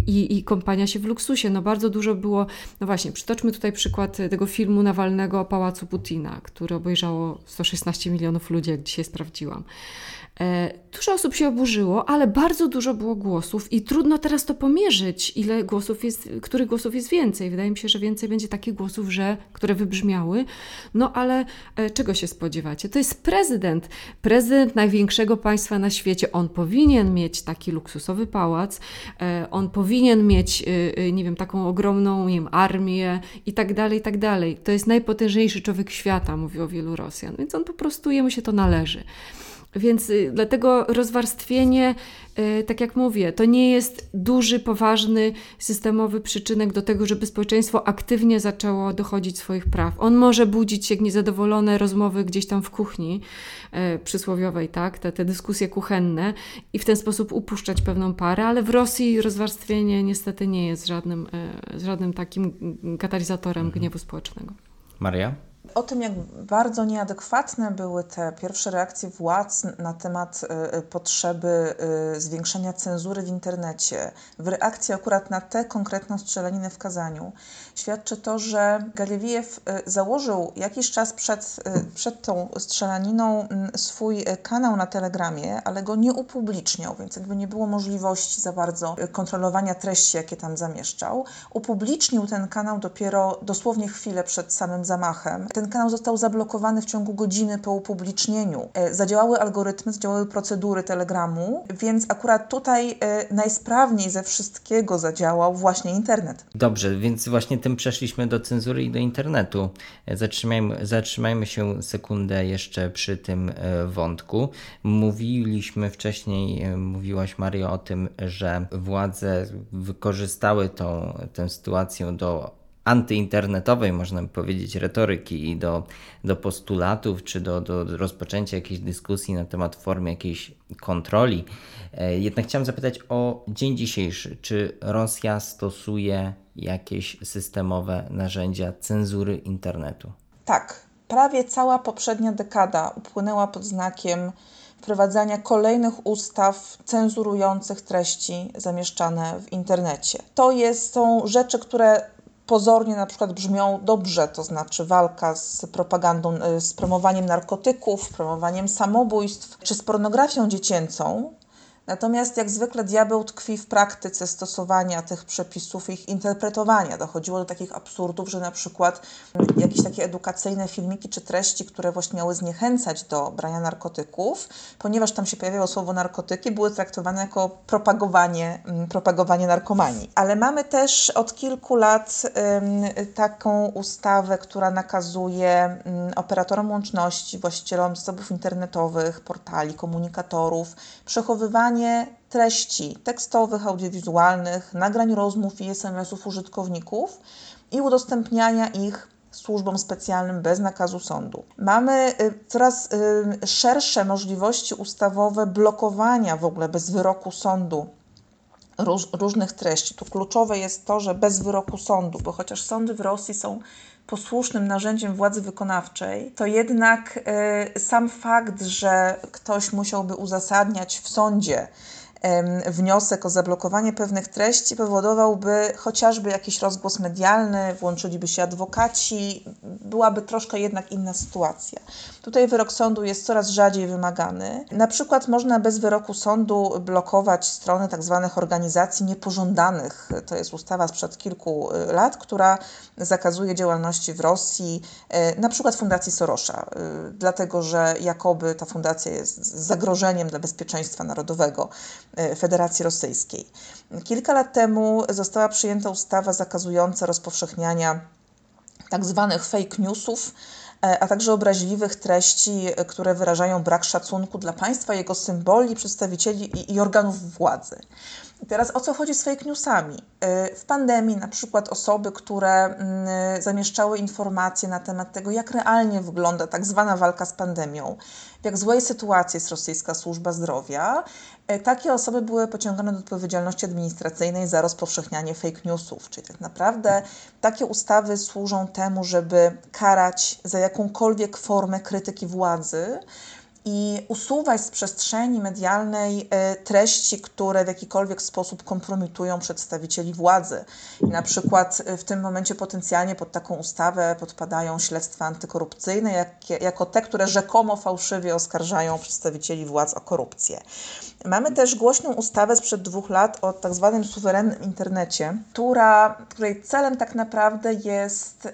i, i kąpania się w luksusie. No bardzo dużo było, no właśnie, przytoczmy tutaj przykład tego filmu Nawalnego o Pałacu Putina, który obejrzało 116 milionów ludzi, jak dzisiaj sprawdziłam. E, Dużo osób się oburzyło, ale bardzo dużo było głosów i trudno teraz to pomierzyć, ile głosów jest, których głosów jest więcej. Wydaje mi się, że więcej będzie takich głosów, że, które wybrzmiały. No ale e, czego się spodziewacie? To jest prezydent, prezydent największego państwa na świecie. On powinien mieć taki luksusowy pałac, e, on powinien mieć, nie wiem, taką ogromną, nie wiem, armię i tak dalej, i tak dalej. To jest najpotężniejszy człowiek świata, mówiło wielu Rosjan, więc on po prostu, jemu się to należy. Więc y, dlatego rozwarstwienie, y, tak jak mówię, to nie jest duży, poważny, systemowy przyczynek do tego, żeby społeczeństwo aktywnie zaczęło dochodzić swoich praw. On może budzić się niezadowolone rozmowy gdzieś tam w kuchni y, przysłowiowej, tak, te, te dyskusje kuchenne i w ten sposób upuszczać pewną parę, ale w Rosji rozwarstwienie niestety nie jest żadnym, żadnym takim katalizatorem gniewu społecznego. Maria? O tym, jak bardzo nieadekwatne były te pierwsze reakcje władz na temat y, potrzeby y, zwiększenia cenzury w internecie, w reakcji akurat na tę konkretną strzelaniny w Kazaniu, świadczy to, że Galewijew y, założył jakiś czas przed, przed tą strzelaniną mm, swój kanał na Telegramie, ale go nie upubliczniał, więc jakby nie było możliwości za bardzo kontrolowania treści, jakie tam zamieszczał. Upublicznił ten kanał dopiero dosłownie chwilę przed samym zamachem ten kanał został zablokowany w ciągu godziny po upublicznieniu. Zadziałały algorytmy, zadziałały procedury Telegramu, więc akurat tutaj najsprawniej ze wszystkiego zadziałał właśnie internet. Dobrze, więc właśnie tym przeszliśmy do cenzury i do internetu. E, zatrzymajmy, zatrzymajmy się sekundę jeszcze przy tym wątku. Mówiliśmy wcześniej, mówiłaś Mario o tym, że władze wykorzystały tą, tę sytuację do antyinternetowej, można by powiedzieć, retoryki i do, do postulatów, czy do, do rozpoczęcia jakiejś dyskusji na temat formy jakiejś kontroli. E, jednak chciałem zapytać o dzień dzisiejszy. Czy Rosja stosuje jakieś systemowe narzędzia cenzury internetu? Tak. Prawie cała poprzednia dekada upłynęła pod znakiem wprowadzania kolejnych ustaw cenzurujących treści zamieszczane w internecie. To jest, są rzeczy, które pozornie na przykład brzmią dobrze, to znaczy walka z propagandą, y, z promowaniem narkotyków, promowaniem samobójstw czy z pornografią dziecięcą, Natomiast jak zwykle diabeł tkwi w praktyce stosowania tych przepisów, ich interpretowania. Dochodziło do takich absurdów, że na przykład jakieś takie edukacyjne filmiki czy treści, które właśnie miały zniechęcać do brania narkotyków, ponieważ tam się pojawiało słowo narkotyki, były traktowane jako propagowanie, mm, propagowanie narkomanii. Ale mamy też od kilku lat taką ustawę, która nakazuje mm, operatorom łączności, właścicielom zasobów internetowych, portali, komunikatorów, przechowywanie treści tekstowych, audiowizualnych, nagrań rozmów i SMS-ów użytkowników i udostępniania ich służbom specjalnym bez nakazu sądu. Mamy y, coraz y, szersze możliwości ustawowe blokowania w ogóle bez wyroku sądu róż, różnych treści. Tu kluczowe jest to, że bez wyroku sądu, bo chociaż sądy w Rosji są posłusznym narzędziem władzy wykonawczej, to jednak y, sam fakt, że ktoś musiałby uzasadniać w sądzie, wniosek o zablokowanie pewnych treści powodowałby chociażby jakiś rozgłos medialny, włączyliby się adwokaci, byłaby troszkę jednak inna sytuacja. Tutaj wyrok sądu jest coraz rzadziej wymagany. Na przykład można bez wyroku sądu blokować strony tzw. Tak organizacji niepożądanych. To jest ustawa sprzed kilku y, lat, która zakazuje działalności w Rosji, y, na przykład Fundacji Sorosza, y, dlatego że jakoby ta fundacja jest zagrożeniem dla bezpieczeństwa narodowego Federacji Rosyjskiej. Kilka lat temu została przyjęta ustawa zakazująca rozpowszechniania tak zwanych fake newsów, a także obraźliwych treści, e, które wyrażają brak szacunku dla państwa, jego symboli, przedstawicieli i, organów władzy. Teraz o co chodzi z fake newsami? W pandemii na przykład osoby, które mm, zamieszczały informacje na temat tego, jak realnie wygląda tak zwana walka z pandemią, w jak złej sytuacji jest rosyjska służba zdrowia, e, takie osoby były pociągane do odpowiedzialności administracyjnej za rozpowszechnianie fake newsów. Czyli tak naprawdę takie ustawy służą temu, żeby karać za jakąkolwiek formę krytyki władzy i usuwać z przestrzeni medialnej e, treści, które w jakikolwiek sposób kompromitują przedstawicieli władzy. I na przykład e, w tym momencie potencjalnie pod taką ustawę podpadają śledztwa antykorupcyjne, jak, jako te, które rzekomo fałszywie oskarżają przedstawicieli władz o korupcję. Mamy też głośną ustawę sprzed dwóch lat o tak zwanym suwerennym internecie, która, której celem tak naprawdę jest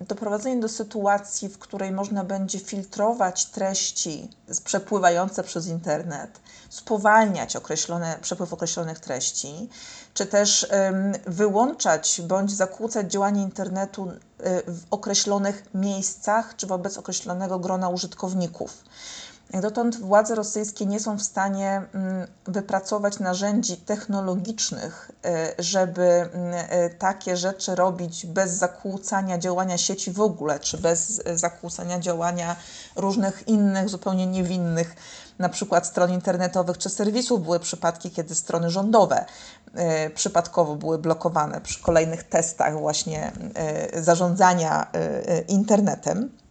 doprowadzenie do sytuacji, w której można będzie filtrować treści przepływające przez internet, spowalniać określone, przepływ określonych treści, czy też wyłączać bądź zakłócać działanie internetu y, w określonych miejscach, czy wobec określonego grona użytkowników. Dotąd władze rosyjskie nie są w stanie mm, wypracować narzędzi technologicznych, y, żeby mm, y, takie rzeczy robić bez zakłócania działania sieci w ogóle, czy bez zakłócania działania różnych innych, zupełnie niewinnych, na przykład stron internetowych czy serwisów. Były przypadki, kiedy strony rządowe y, przypadkowo były blokowane przy kolejnych testach właśnie zarządzania internetem.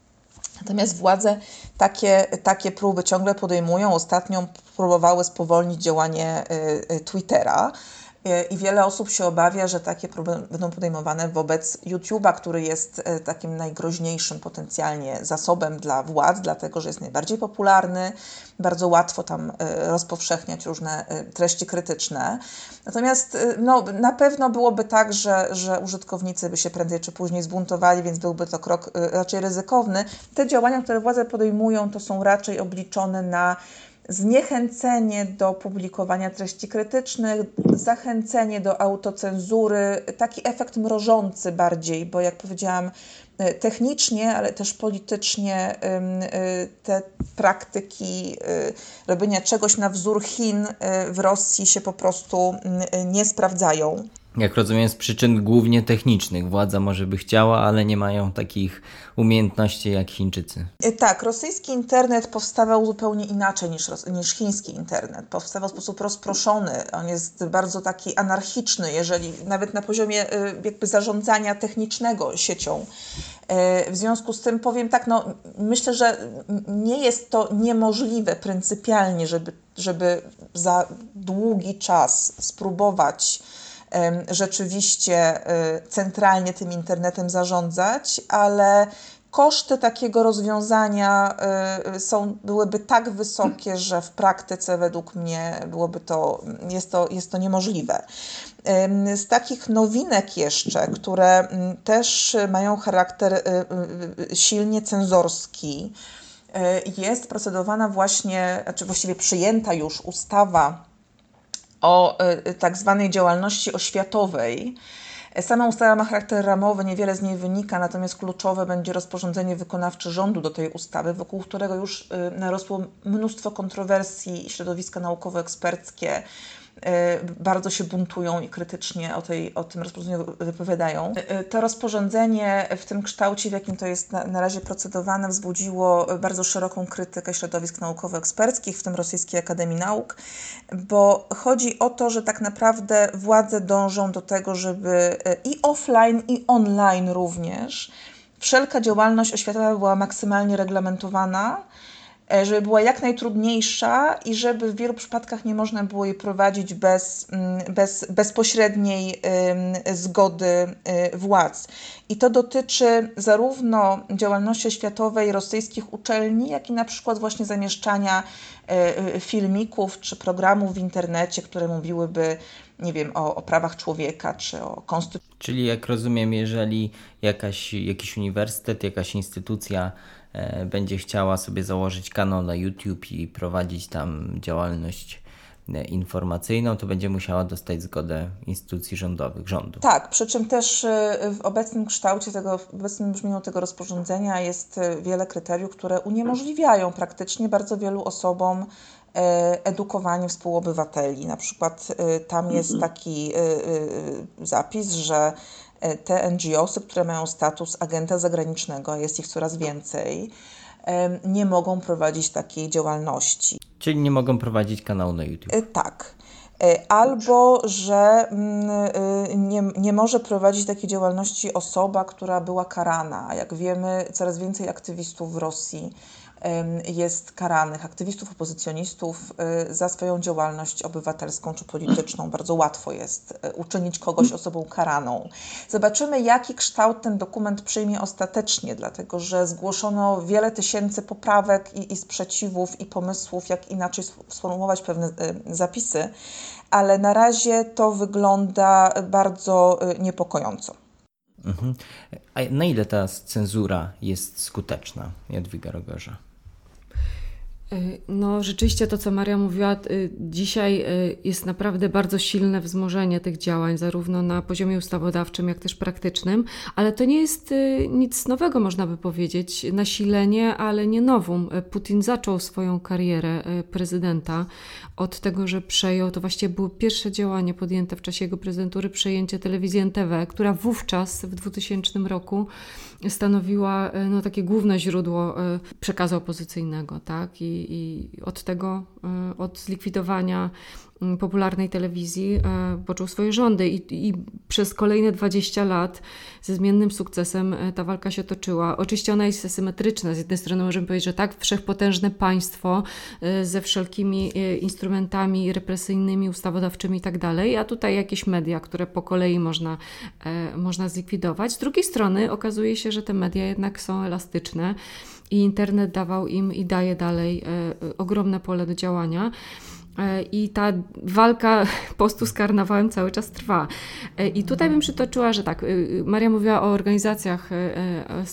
Natomiast władze takie, takie próby ciągle podejmują. Ostatnio próbowały spowolnić działanie y, y, Twittera. I wiele osób się obawia, że takie próby będą podejmowane wobec YouTube'a, który jest e, takim najgroźniejszym potencjalnie zasobem dla władz, dlatego że jest najbardziej popularny, bardzo łatwo tam e, rozpowszechniać różne e, treści krytyczne. Natomiast no, na pewno byłoby tak, że, że użytkownicy by się prędzej czy później zbuntowali, więc byłby to krok raczej ryzykowny. Te działania, które władze podejmują, to są raczej obliczone na zniechęcenie do publikowania treści krytycznych, zachęcenie do autocenzury, taki efekt mrożący bardziej, bo jak powiedziałam, e, technicznie, ale też politycznie e, te praktyki e, robienia czegoś na wzór Chin w Rosji się po prostu nie sprawdzają. Jak rozumiem, z przyczyn głównie technicznych. Władza może by chciała, ale nie mają takich umiejętności jak Chińczycy. E, tak, rosyjski internet powstawał zupełnie inaczej niż, niż chiński internet. Powstawał w sposób rozproszony. On jest bardzo taki anarchiczny, jeżeli nawet na poziomie e, jakby zarządzania technicznego siecią. E, w związku z tym powiem tak, no, myślę, że nie jest to niemożliwe pryncypialnie, żeby, żeby za długi czas spróbować rzeczywiście y, centralnie tym internetem zarządzać, ale koszty takiego rozwiązania y, są, byłyby tak wysokie, że w praktyce według mnie byłoby to, jest to, jest to niemożliwe. Z takich nowinek jeszcze, które mm, też mają charakter y, silnie cenzorski, jest procedowana właśnie, czy właściwie przyjęta już ustawa o y, tak zwanej działalności oświatowej. Sama ustawa ma charakter ramowy, niewiele z niej wynika, natomiast kluczowe będzie rozporządzenie wykonawcze rządu do tej ustawy, wokół którego już y, narosło mnóstwo kontrowersji, środowiska naukowo-eksperckie E, bardzo się buntują i krytycznie o, tej, o tym rozporządzeniu wypowiadają. E, to rozporządzenie w tym kształcie, w jakim to jest na, na razie procedowane, wzbudziło bardzo szeroką krytykę środowisk naukowo-eksperckich, w tym Rosyjskiej Akademii Nauk, bo chodzi o to, że tak naprawdę władze dążą do tego, żeby i offline, i online również wszelka działalność oświatowa była maksymalnie reglamentowana żeby była jak najtrudniejsza i żeby w wielu przypadkach nie można było jej prowadzić bez, mm, bez bezpośredniej zgody y, władz. I to dotyczy zarówno działalności oświatowej rosyjskich uczelni, jak i na przykład właśnie zamieszczania e, filmików czy programów w internecie, które mówiłyby nie wiem, o, o prawach człowieka czy o konstytucji. Czyli jak rozumiem, jeżeli jakaś, jakiś uniwersytet, jakaś instytucja E, będzie chciała sobie założyć kanał na YouTube i prowadzić tam działalność e, informacyjną, to będzie musiała dostać zgodę instytucji rządowych, rządu. Tak, przy czym też e, w obecnym kształcie tego, w obecnym brzmieniu tego rozporządzenia jest wiele kryteriów, które uniemożliwiają praktycznie bardzo wielu osobom edukowanie współobywateli. Na przykład tam jest taki zapis, że E, te NGOsy, które mają status agenta zagranicznego, jest ich coraz więcej, nie mogą prowadzić takiej działalności. Czyli nie mogą prowadzić kanału na YouTube. E, tak. E, albo, że mm, nie, nie może prowadzić takiej działalności osoba, która była karana. Jak wiemy, coraz więcej aktywistów w Rosji jest karanych, aktywistów, opozycjonistów za swoją działalność obywatelską czy polityczną. Bardzo łatwo jest uczynić kogoś osobą karaną. Zobaczymy, jaki kształt ten dokument przyjmie ostatecznie, dlatego że zgłoszono wiele tysięcy poprawek i, i sprzeciwów i pomysłów, jak inaczej sformułować pewne zapisy, ale na razie to wygląda bardzo niepokojąco. Mhm. A na ile ta cenzura jest skuteczna, Jadwiga Rogerza? Y, no, rzeczywiście to, co Maria mówiła, y, dzisiaj y, jest naprawdę bardzo silne wzmożenie tych działań, zarówno na poziomie ustawodawczym, jak też praktycznym, ale to nie jest nic nowego, można by powiedzieć. Nasilenie, ale nie nowum. Putin zaczął swoją karierę prezydenta od tego, że przejął, to właściwie było pierwsze działanie podjęte w czasie jego prezydentury, przejęcie telewizji NTV, która wówczas w 2000 roku stanowiła no, takie główne źródło przekazu opozycyjnego, tak? I, i od tego, e, od zlikwidowania popularnej telewizji e, począł swoje rządy i, i, przez kolejne 20 lat ze zmiennym sukcesem e, ta walka się toczyła. Oczywiście ona jest asymetryczna. Z jednej strony możemy powiedzieć, że tak, wszechpotężne państwo ze wszelkimi instrumentami represyjnymi, ustawodawczymi i tak dalej, a tutaj jakieś media, które po kolei można, można zlikwidować. Z drugiej strony okazuje się, że te media jednak są elastyczne i internet dawał im i daje dalej e, ogromne pole do działania. E, I ta walka postu z karnawałem cały czas trwa. E, I tutaj bym przytoczyła, że tak, Maria mówiła o organizacjach,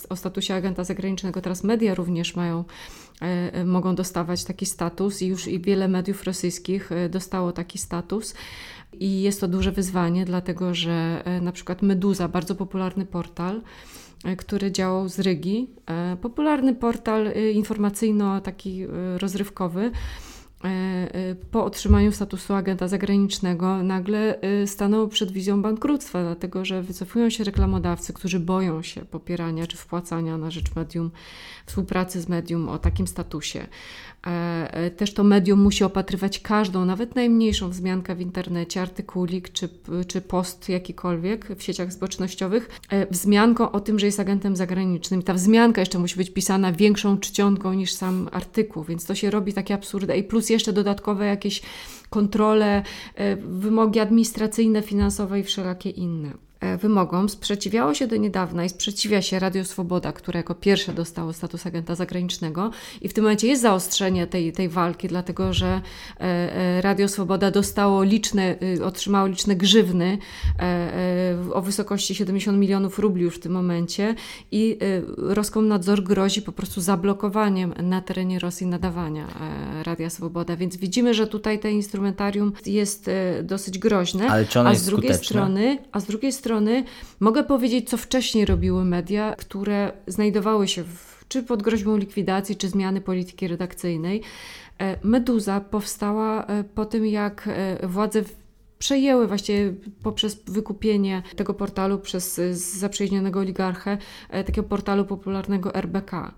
o statusie agenta zagranicznego, teraz media również mają, mogą dostawać taki status i już i wiele mediów rosyjskich dostało taki status. I jest to duże wyzwanie, dlatego że na przykład Meduza, bardzo popularny portal, E, który działał z Rygi. E, popularny portal e, informacyjno, taki rozrywkowy. Po otrzymaniu statusu agenta zagranicznego nagle stanął przed wizją bankructwa, dlatego że wycofują się reklamodawcy, którzy boją się popierania czy wpłacania na rzecz medium, współpracy z medium o takim statusie. E, e, też to medium musi opatrywać każdą, nawet najmniejszą wzmiankę w internecie, artykulik czy, czy post jakikolwiek w sieciach społecznościowych, e, wzmianką o tym, że jest agentem zagranicznym. Ta wzmianka jeszcze musi być pisana większą czcionką niż sam artykuł, więc to się robi takie absurde. I plus jeszcze dodatkowe jakieś kontrole, wymogi administracyjne, finansowe i wszelakie inne. E, wymogom sprzeciwiało się do niedawna i sprzeciwia się Radio Swoboda, które jako pierwsze dostało status agenta zagranicznego. I w tym momencie jest zaostrzenie tej, tej walki, dlatego że e, e, Radio Swoboda dostało liczne, y, otrzymało liczne grzywny o wysokości 70 milionów rubli już w tym momencie i Roskomnadzor grozi po prostu zablokowaniem na terenie Rosji nadawania Radia Swoboda. Więc widzimy, że tutaj te instrumentarium jest dosyć groźne. Ale czy ono a z drugiej skuteczne? strony, a z drugiej strony strony mogę powiedzieć, co wcześniej robiły media, które znajdowały się w, czy pod groźbą likwidacji, czy zmiany polityki redakcyjnej. E, Meduza powstała e, po tym, jak e, władze przejęły właściwie poprzez wykupienie tego portalu przez zaprzyjaźnionego oligarchę, takiego portalu popularnego RBK.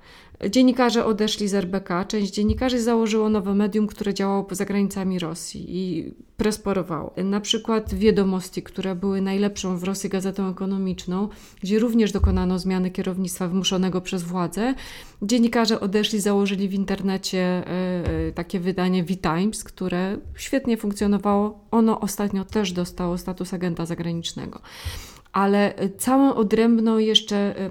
Dziennikarze odeszli z RBK, część dziennikarzy założyło nowe medium, które działało poza granicami Rosji i prosperowało. Na przykład Wiadomości, które były najlepszą w Rosji gazetą ekonomiczną, gdzie również dokonano zmiany kierownictwa wymuszonego przez władze. Dziennikarze odeszli, założyli w internecie e, e, takie wydanie V-Times, które świetnie funkcjonowało. Ono ostatnio też dostało status agenta zagranicznego. Ale całą odrębną jeszcze e,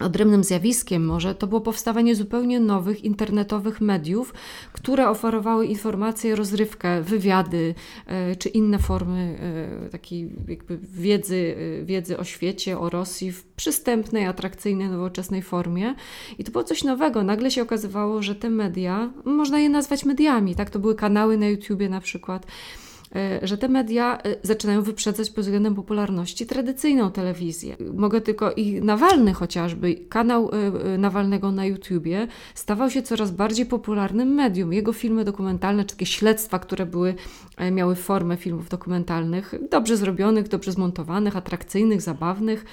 Odrębnym zjawiskiem może to było powstawanie zupełnie nowych internetowych mediów, które oferowały informacje, rozrywkę, wywiady e, czy inne formy e, takiej jakby wiedzy, e, wiedzy o świecie, o Rosji w przystępnej, atrakcyjnej, nowoczesnej formie. I to było coś nowego. Nagle się okazywało, że te media, można je nazwać mediami, tak? To były kanały na YouTubie na przykład że te media e, zaczynają wyprzedzać pod względem popularności tradycyjną telewizję. Mogę tylko i Nawalny chociażby, kanał e, Nawalnego na YouTubie stawał się coraz bardziej popularnym medium. Jego filmy dokumentalne, czy takie śledztwa, które były, miały formę filmów dokumentalnych, dobrze zrobionych, dobrze zmontowanych, atrakcyjnych, zabawnych,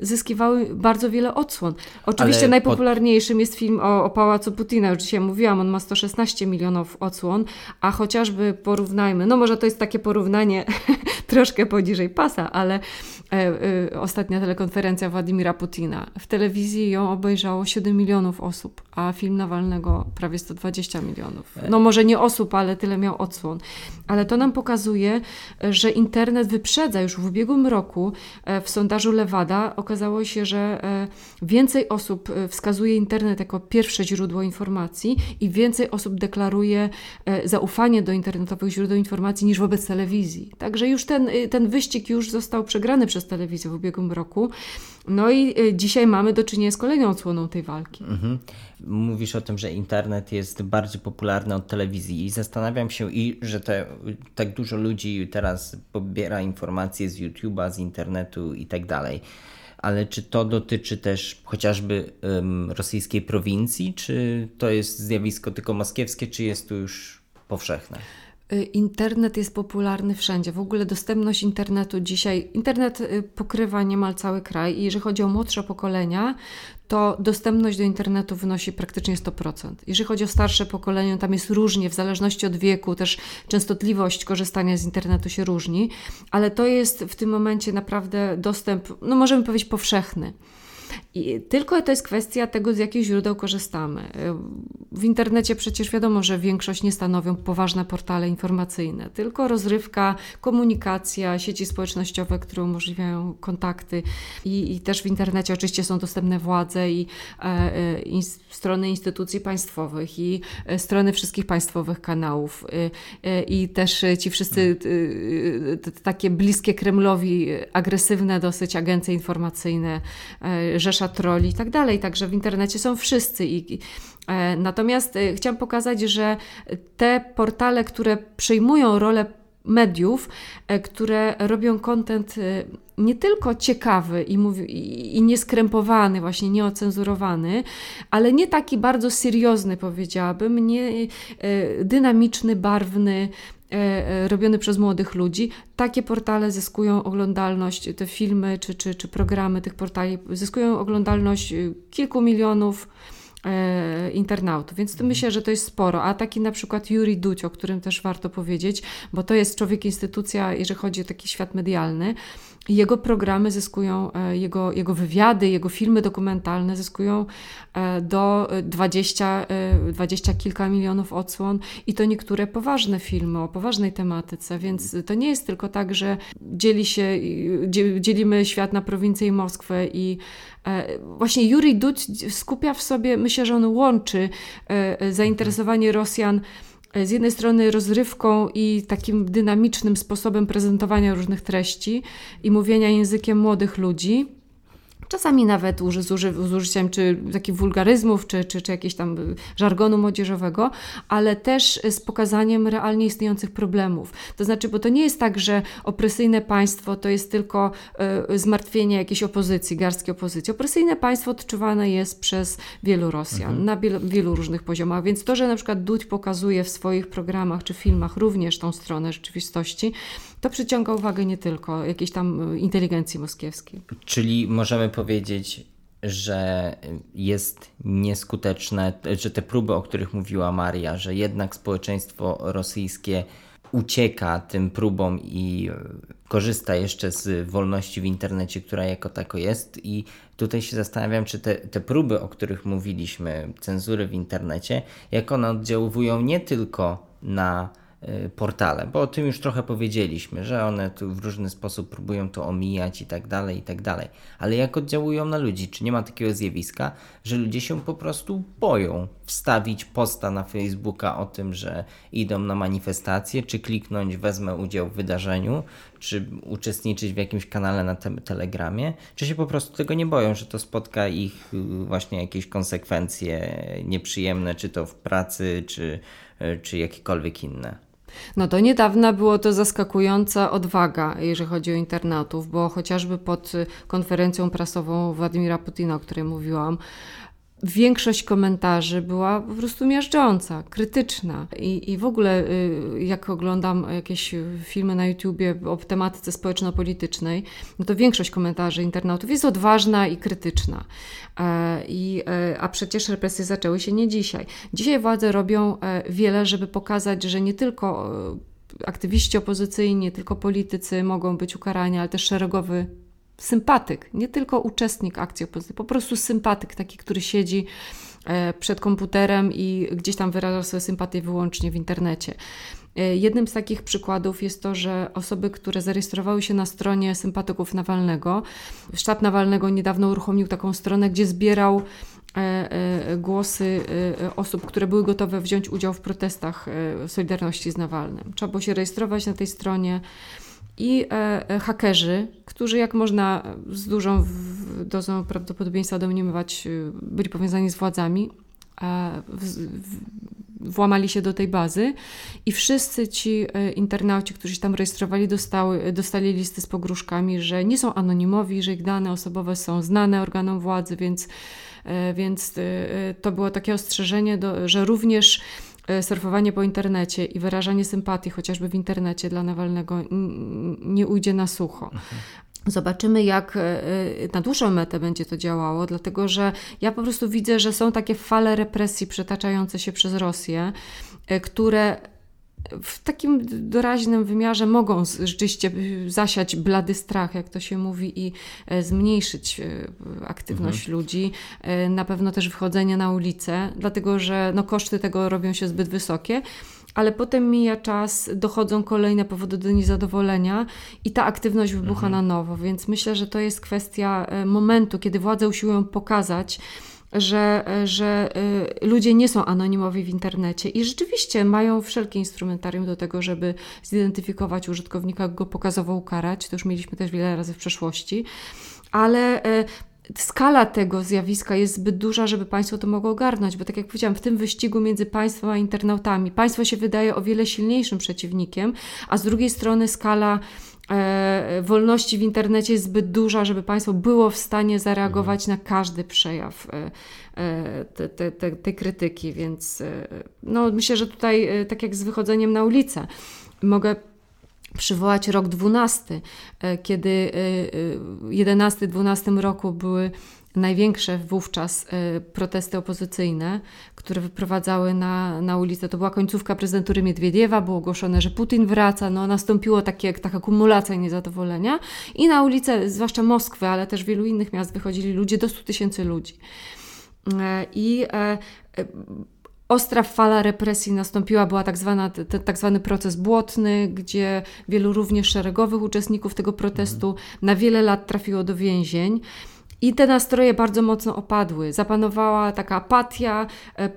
zyskiwały bardzo wiele odsłon. Oczywiście Ale najpopularniejszym pod... jest film o, o Pałacu Putina, już dzisiaj mówiłam, on ma 116 milionów odsłon, a chociażby porównajmy, no może to jest takie porównanie troszkę poniżej pasa, ale ostatnia telekonferencja Władimira Putina. W telewizji ją obejrzało 7 milionów osób, a film Nawalnego prawie 120 milionów. No może nie osób, ale tyle miał odsłon. Ale to nam pokazuje, że internet wyprzedza już w ubiegłym roku e, w sondażu Lewada okazało się, że e, więcej osób e, wskazuje internet jako pierwsze źródło informacji i więcej osób deklaruje e, zaufanie do internetowych źródeł informacji niż wobec telewizji. Także już ten, ten wyścig już został przegrany przez telewizję w ubiegłym roku. No i y, dzisiaj mamy do czynienia z kolejną odsłoną tej walki. Mhm. Mówisz o tym, że internet jest bardziej popularny od telewizji i zastanawiam się, i że te, tak dużo ludzi teraz pobiera informacje z YouTube'a, z internetu i tak dalej. Ale czy to dotyczy też chociażby um, rosyjskiej prowincji, czy to jest zjawisko tylko moskiewskie, czy jest to już powszechne? Y, internet jest popularny wszędzie. W ogóle dostępność internetu dzisiaj, internet y, pokrywa niemal cały kraj i jeżeli chodzi o młodsze pokolenia, to dostępność do internetu wynosi praktycznie 100%. Jeżeli chodzi o starsze pokolenie, tam jest różnie, w zależności od wieku, też częstotliwość korzystania z internetu się różni, ale to jest w tym momencie naprawdę dostęp, no możemy powiedzieć, powszechny. I tylko to jest kwestia tego, z jakich źródeł korzystamy. W internecie przecież wiadomo, że większość nie stanowią poważne portale informacyjne, tylko rozrywka, komunikacja, sieci społecznościowe, które umożliwiają kontakty. I, i też w internecie oczywiście są dostępne władze i, e, e i strony instytucji państwowych, i e, strony wszystkich państwowych kanałów, e i też ci wszyscy takie bliskie Kremlowi, agresywne dosyć agencje informacyjne, rzesza troli i tak dalej. Także w internecie są wszyscy. I, e, natomiast e, chciałam pokazać, że te portale, które przejmują rolę mediów, e, które robią kontent nie tylko ciekawy i, mówi, i nieskrępowany, właśnie nieocenzurowany, ale nie taki bardzo seriozny, powiedziałabym, nie dynamiczny, barwny, robiony przez młodych ludzi. Takie portale zyskują oglądalność, te filmy czy, czy, czy programy tych portali zyskują oglądalność kilku milionów e, internautów, więc mhm. myślę, że to jest sporo. A taki na przykład Juri Duć, o którym też warto powiedzieć, bo to jest człowiek instytucja, jeżeli chodzi o taki świat medialny, jego programy zyskują, e, jego, jego wywiady, jego filmy dokumentalne zyskują e, do 20, 20 e, kilka milionów odsłon i to niektóre poważne filmy o poważnej tematyce, więc to nie jest tylko tak, że dzieli się, dzielimy świat na prowincję i Moskwę i właśnie Juri Duć skupia w sobie, myślę, że on łączy zainteresowanie Rosjan z jednej strony rozrywką i takim dynamicznym sposobem prezentowania różnych treści i mówienia językiem młodych ludzi, Czasami nawet z, uży, z użyciem czy takich wulgaryzmów, czy, czy, czy jakiegoś tam żargonu młodzieżowego, ale też z pokazaniem realnie istniejących problemów. To znaczy, bo to nie jest tak, że opresyjne państwo to jest tylko y, zmartwienie jakiejś opozycji, garstki opozycji. Opresyjne państwo odczuwane jest przez wielu Rosjan mhm. na wielu, wielu różnych poziomach, więc to, że na przykład Dudź pokazuje w swoich programach czy filmach również tą stronę rzeczywistości, to przyciąga uwagę nie tylko jakiejś tam y, inteligencji moskiewskiej. Czyli możemy powiedzieć, że jest nieskuteczne, że te próby, o których mówiła Maria, że jednak społeczeństwo rosyjskie ucieka tym próbom i korzysta jeszcze z wolności w internecie, która jako tako jest. I tutaj się zastanawiam, czy te, te próby, o których mówiliśmy, cenzury w internecie, jak one oddziałują nie tylko na Y, portale, bo o tym już trochę powiedzieliśmy, że one tu w różny sposób próbują to omijać i tak dalej, i tak dalej. Ale jak oddziałują na ludzi? Czy nie ma takiego zjawiska, że ludzie się po prostu boją wstawić posta na Facebooka o tym, że idą na manifestację, czy kliknąć wezmę udział w wydarzeniu, czy uczestniczyć w jakimś kanale na te Telegramie, czy się po prostu tego nie boją, że to spotka ich y, właśnie jakieś konsekwencje nieprzyjemne, czy to w pracy, czy, y, czy jakiekolwiek inne? No do niedawna było to zaskakująca odwaga, jeżeli chodzi o internautów, bo chociażby pod konferencją prasową Władimira Putina, o której mówiłam, większość komentarzy była po prostu miażdżąca, krytyczna. I, I w ogóle, y, jak oglądam jakieś filmy na YouTubie o tematyce społeczno-politycznej, no to większość komentarzy internautów jest odważna i krytyczna. E, I, e, a przecież represje zaczęły się nie dzisiaj. Dzisiaj władze robią e, wiele, żeby pokazać, że nie tylko aktywiści opozycyjni, nie tylko politycy mogą być ukarani, ale też szeregowy sympatyk, nie tylko uczestnik akcji opozycyjnej, po prostu sympatyk, taki, który siedzi e, przed komputerem i gdzieś tam wyraża swoje sympatie wyłącznie w internecie. E, jednym z takich przykładów jest to, że osoby, które zarejestrowały się na stronie sympatyków Nawalnego, sztab Nawalnego niedawno uruchomił taką stronę, gdzie zbierał e, głosy osób, które były gotowe wziąć udział w protestach Solidarności z Nawalnym. Trzeba było się rejestrować na tej stronie i e, e, hakerzy, którzy jak można z dużą dozą prawdopodobieństwa domniemywać, y, byli powiązani z władzami, w, w, włamali się do tej bazy i wszyscy ci e, internauci, którzy się tam rejestrowali, dostały, dostali listy z pogróżkami, że nie są anonimowi, że ich dane osobowe są znane organom władzy, więc, e, więc to było takie ostrzeżenie, do, że również surfowanie po internecie i wyrażanie sympatii chociażby w internecie dla Nawalnego nie ujdzie na sucho. Mhm. Zobaczymy, jak e, e, na dłuższą metę będzie to działało, dlatego że ja po prostu widzę, że są takie fale represji przetaczające się przez Rosję, które w takim doraźnym wymiarze mogą rzeczywiście zasiać blady strach, jak to się mówi, i e, zmniejszyć e, aktywność mhm. ludzi. E, na pewno też wychodzenie na ulicę, dlatego że no, koszty tego robią się zbyt wysokie ale potem mija czas, dochodzą kolejne powody do niezadowolenia i ta aktywność wybucha mhm. na nowo. Więc myślę, że to jest kwestia momentu, kiedy władze usiłują pokazać, że, że y, ludzie nie są anonimowi w internecie i rzeczywiście mają wszelkie instrumentarium do tego, żeby zidentyfikować użytkownika, go pokazowo ukarać. To już mieliśmy też wiele razy w przeszłości, ale y, skala tego zjawiska jest zbyt duża, żeby państwo to mogło ogarnąć, bo tak jak powiedziałam, w tym wyścigu między państwem a internautami państwo się wydaje o wiele silniejszym przeciwnikiem, a z drugiej strony skala wolności w internecie jest zbyt duża, żeby państwo było w stanie zareagować mhm. na każdy przejaw e, e, te, te, te, tej krytyki, więc e, no, myślę, że tutaj, e, tak jak z wychodzeniem na ulicę, mogę przywołać rok 12, e, kiedy w 11-12 roku były największe wówczas y, protesty opozycyjne, które wyprowadzały na, na ulicę. To była końcówka prezydentury Miedwiediewa, było ogłoszone, że Putin wraca, no nastąpiło takie, taka kumulacja niezadowolenia i na ulicę, zwłaszcza Moskwy, ale też wielu innych miast wychodzili ludzie, do 100 tysięcy ludzi. E, I e, e, Ostra fala represji nastąpiła, była tak, zwana, t, tak zwany proces błotny, gdzie wielu również szeregowych uczestników tego protestu na wiele lat trafiło do więzień. I te nastroje bardzo mocno opadły. Zapanowała taka apatia, e,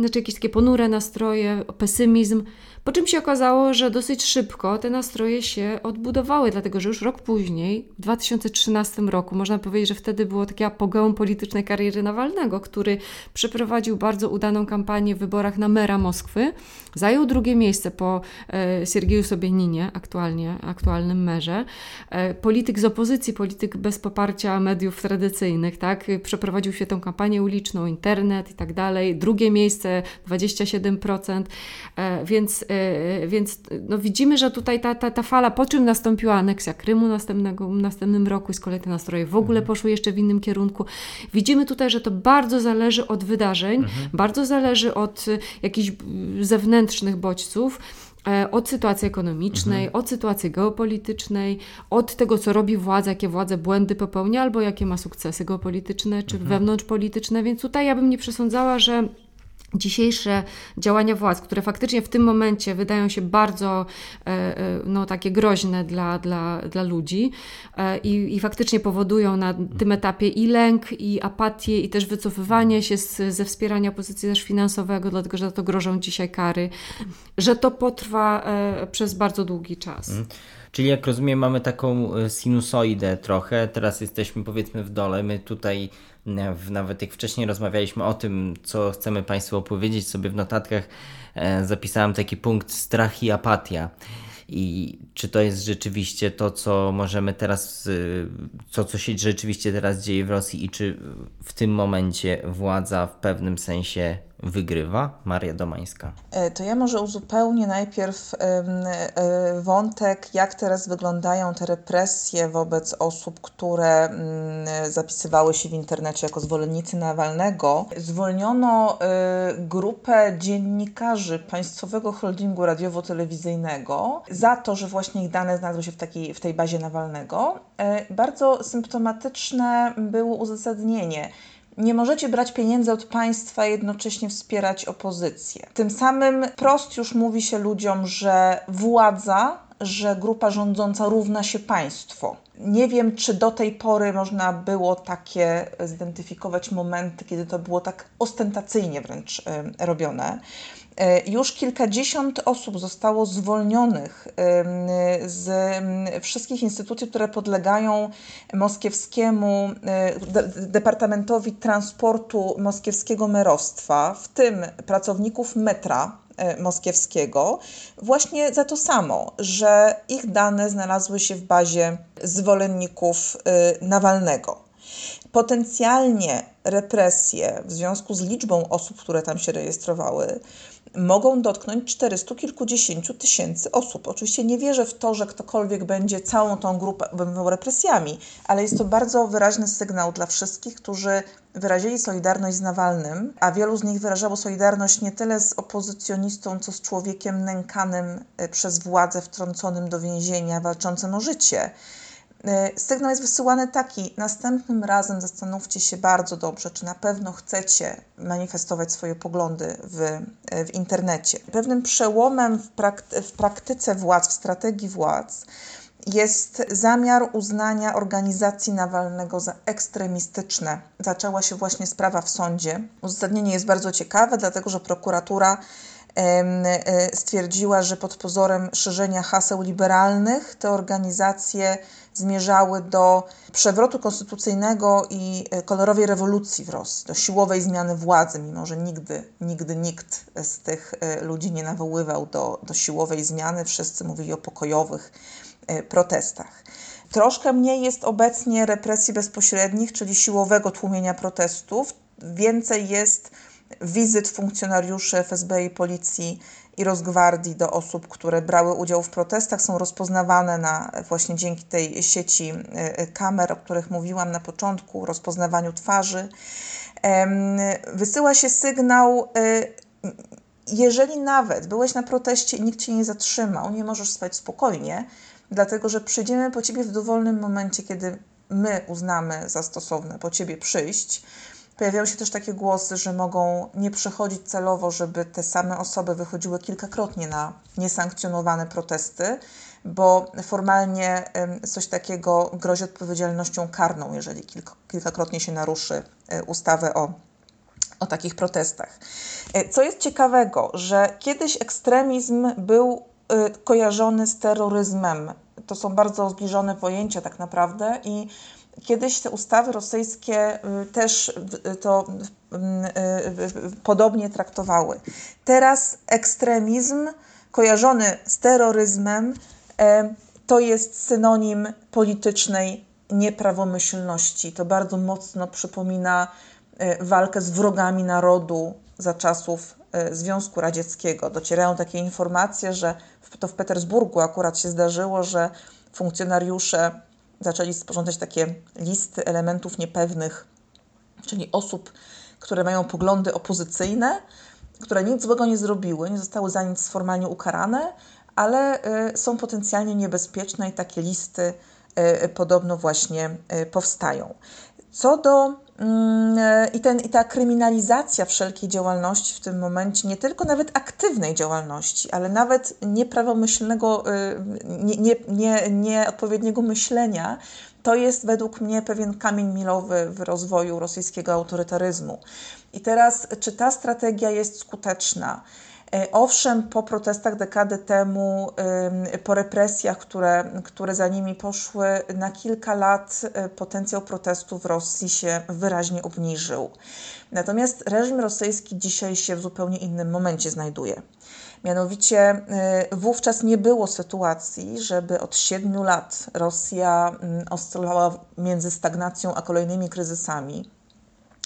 znaczy jakieś takie ponure nastroje, pesymizm. Po czym się okazało, że dosyć szybko te nastroje się odbudowały, dlatego że już rok później, w 2013 roku, można powiedzieć, że wtedy było takie apogeum politycznej kariery Nawalnego, który przeprowadził bardzo udaną kampanię w wyborach na mera Moskwy. Zajął drugie miejsce po e, Siergieju Sobieninie, aktualnie, aktualnym merze. E, polityk z opozycji, polityk bez poparcia mediów tradycyjnych, tak? Przeprowadził się tę kampanię uliczną, internet i tak dalej. Drugie miejsce 27%, e, więc E, więc no widzimy, że tutaj ta, ta, ta fala, po czym nastąpiła aneksja Krymu następnego, następnym roku i z kolei te nastroje w ogóle mhm. poszły jeszcze w innym kierunku. Widzimy tutaj, że to bardzo zależy od wydarzeń, mhm. bardzo zależy od jakichś zewnętrznych bodźców e, od sytuacji ekonomicznej, mhm. od sytuacji geopolitycznej, od tego, co robi władza, jakie władze błędy popełnia, albo jakie ma sukcesy geopolityczne czy mhm. wewnątrzpolityczne. Więc tutaj ja bym nie przesądzała, że dzisiejsze działania władz, które faktycznie w tym momencie wydają się bardzo e, e, no, takie groźne dla, dla, dla ludzi e, i, i faktycznie powodują na tym etapie i lęk, i apatię, i też wycofywanie się z, ze wspierania opozycji też finansowego, dlatego że to grożą dzisiaj kary, że to potrwa przez bardzo długi czas. Mhm. Czyli jak rozumiem, mamy taką sinusoidę trochę. Teraz jesteśmy powiedzmy w dole. My tutaj nawet jak wcześniej rozmawialiśmy o tym, co chcemy Państwu opowiedzieć, sobie w notatkach e, zapisałem taki punkt strach i apatia. I czy to jest rzeczywiście to, co możemy teraz, to, co się rzeczywiście teraz dzieje w Rosji, i czy w tym momencie władza w pewnym sensie wygrywa Maria Domańska. E, to ja może uzupełnię najpierw e, wątek, jak teraz wyglądają te represje wobec osób, które zapisywały się w internecie jako zwolennicy Nawalnego. Zwolniono e, grupę dziennikarzy Państwowego Holdingu Radiowo-Telewizyjnego za to, że właśnie ich dane znalazły się w, takiej, w tej bazie Nawalnego. Bardzo symptomatyczne było uzasadnienie nie możecie brać pieniędzy od państwa i jednocześnie wspierać opozycję. Tym samym prost już mówi się ludziom, że władza, że grupa rządząca równa się państwo. Nie wiem, czy do tej pory można było takie zidentyfikować momenty, kiedy to było tak ostentacyjnie wręcz robione. E, już kilkadziesiąt osób zostało zwolnionych z wszystkich instytucji, które podlegają moskiewskiemu e, Departamentowi Transportu Moskiewskiego Merostwa, w tym pracowników metra e, moskiewskiego, właśnie za to samo, że ich dane znalazły się w bazie zwolenników Nawalnego. Potencjalnie represje w związku z liczbą osób, które tam się rejestrowały, mogą dotknąć 400 kilkudziesięciu tysięcy osób. Oczywiście nie wierzę w to, że ktokolwiek będzie całą tą grupę obejmował represjami, ale jest to bardzo wyraźny sygnał dla wszystkich, którzy wyrazili solidarność z Nawalnym, a wielu z nich wyrażało solidarność nie tyle z opozycjonistą, co z człowiekiem nękanym e, przez władzę, wtrąconym do więzienia, walczącym o życie. E, sygnał jest wysyłany taki: następnym razem zastanówcie się bardzo dobrze, czy na pewno chcecie manifestować swoje poglądy w, e, w internecie. Pewnym przełomem w, prakty w praktyce władz, w strategii władz jest zamiar uznania organizacji Nawalnego za ekstremistyczne. Zaczęła się właśnie sprawa w sądzie. Uzasadnienie jest bardzo ciekawe, dlatego że prokuratura stwierdziła, że pod pozorem szerzenia haseł liberalnych te organizacje zmierzały do przewrotu konstytucyjnego i e, kolorowej rewolucji w Rosji, do siłowej zmiany władzy, mimo że nigdy, nigdy nikt z tych e, ludzi nie nawoływał do, do siłowej zmiany. Wszyscy mówili o pokojowych e, protestach. Troszkę mniej jest obecnie represji bezpośrednich, czyli siłowego tłumienia protestów. Więcej jest wizyt funkcjonariuszy FSB i policji i Rosgwardii do osób, które brały udział w protestach, są rozpoznawane na, właśnie dzięki tej sieci e, e, kamer, o których mówiłam na początku, rozpoznawaniu twarzy. Wysyła się sygnał, e, jeżeli nawet byłeś na proteście i nikt cię nie zatrzymał, nie możesz spać spokojnie, dlatego że przyjdziemy po ciebie w dowolnym momencie, kiedy my uznamy za stosowne po ciebie przyjść Pojawiają się też takie głosy, że mogą nie przechodzić celowo, żeby te same osoby wychodziły kilkakrotnie na niesankcjonowane protesty, bo formalnie coś takiego grozi odpowiedzialnością karną, jeżeli kilkakrotnie się naruszy e, ustawę o, o takich protestach. E, co jest ciekawego, że kiedyś ekstremizm był e, kojarzony z terroryzmem. To są bardzo zbliżone pojęcia tak naprawdę i Kiedyś te ustawy rosyjskie y, też y, to y, podobnie traktowały. Teraz ekstremizm kojarzony z terroryzmem to jest synonim politycznej nieprawomyślności. To bardzo mocno przypomina walkę z wrogami narodu za czasów Związku Radzieckiego. Docierają takie informacje, że to w Petersburgu akurat się zdarzyło, że funkcjonariusze zaczęli sporządzać takie listy elementów niepewnych, czyli osób, które mają poglądy opozycyjne, które nic złego nie zrobiły, nie zostały za nic formalnie ukarane, ale y, są potencjalnie niebezpieczne i takie listy y, podobno właśnie y, powstają. Co do i, ten, i ta kryminalizacja wszelkiej działalności w tym momencie, nie tylko nawet aktywnej działalności, ale nawet nieprawomyślnego, y, nie, nie, nie, nieodpowiedniego myślenia, to jest według mnie pewien kamień milowy w rozwoju rosyjskiego autorytaryzmu. I teraz, czy ta strategia jest skuteczna? E, owszem, po protestach dekady temu, po represjach, które, które za nimi poszły, na kilka lat e, potencjał protestu w Rosji się wyraźnie obniżył. Natomiast reżim rosyjski dzisiaj się w zupełnie innym momencie znajduje. Mianowicie e, wówczas nie było sytuacji, żeby od siedmiu lat Rosja oscylowała między stagnacją a kolejnymi kryzysami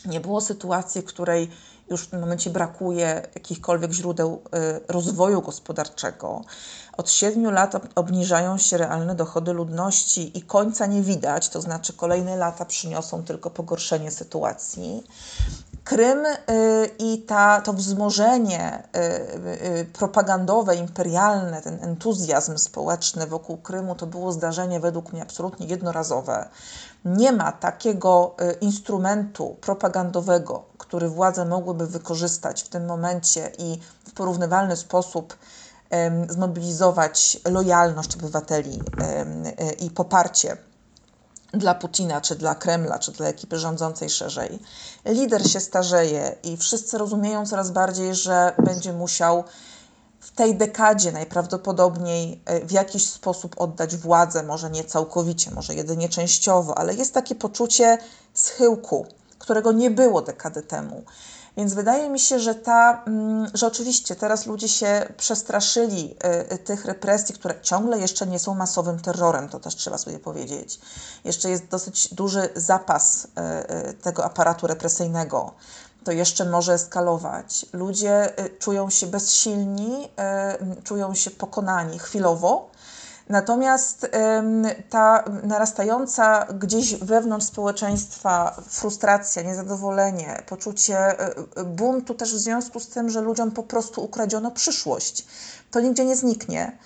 Nie było sytuacji, w której już w tym momencie brakuje jakichkolwiek źródeł y, rozwoju gospodarczego. Od siedmiu lat obniżają się realne dochody ludności i końca nie widać, to znaczy kolejne lata przyniosą tylko pogorszenie sytuacji. Krym y, i ta, to wzmożenie y, propagandowe, imperialne, ten entuzjazm społeczny wokół Krymu to było zdarzenie według mnie absolutnie jednorazowe. Nie ma takiego instrumentu propagandowego, który władze mogłyby wykorzystać w tym momencie i w porównywalny sposób zmobilizować lojalność obywateli i poparcie dla Putina, czy dla Kremla, czy dla ekipy rządzącej szerzej. Lider się starzeje i wszyscy rozumieją coraz bardziej, że będzie musiał w tej dekadzie najprawdopodobniej e, w jakiś sposób oddać władzę, może nie całkowicie, może jedynie częściowo, ale jest takie poczucie schyłku, którego nie było dekady temu. Więc wydaje mi się, że ta, mm, że oczywiście teraz ludzie się przestraszyli y, y, tych represji, które ciągle jeszcze nie są masowym terrorem, to też trzeba sobie powiedzieć. Jeszcze jest dosyć duży zapas y, tego aparatu represyjnego. To jeszcze może eskalować. Ludzie czują się bezsilni, czują się pokonani chwilowo, Natomiast ta narastająca gdzieś wewnątrz społeczeństwa frustracja, niezadowolenie, poczucie e, e, buntu też w związku z tym, że ludziom po prostu ukradziono przyszłość, to nigdzie nie zniknie.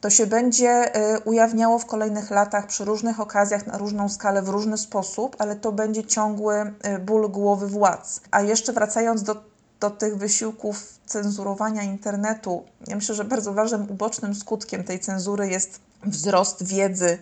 To się będzie e, ujawniało w kolejnych latach przy różnych okazjach, na różną skalę, w różny sposób, ale to będzie ciągły ból głowy władz. A jeszcze wracając do, do tych wysiłków cenzurowania internetu, ja myślę, że bardzo ważnym ubocznym skutkiem tej cenzury jest wzrost wiedzy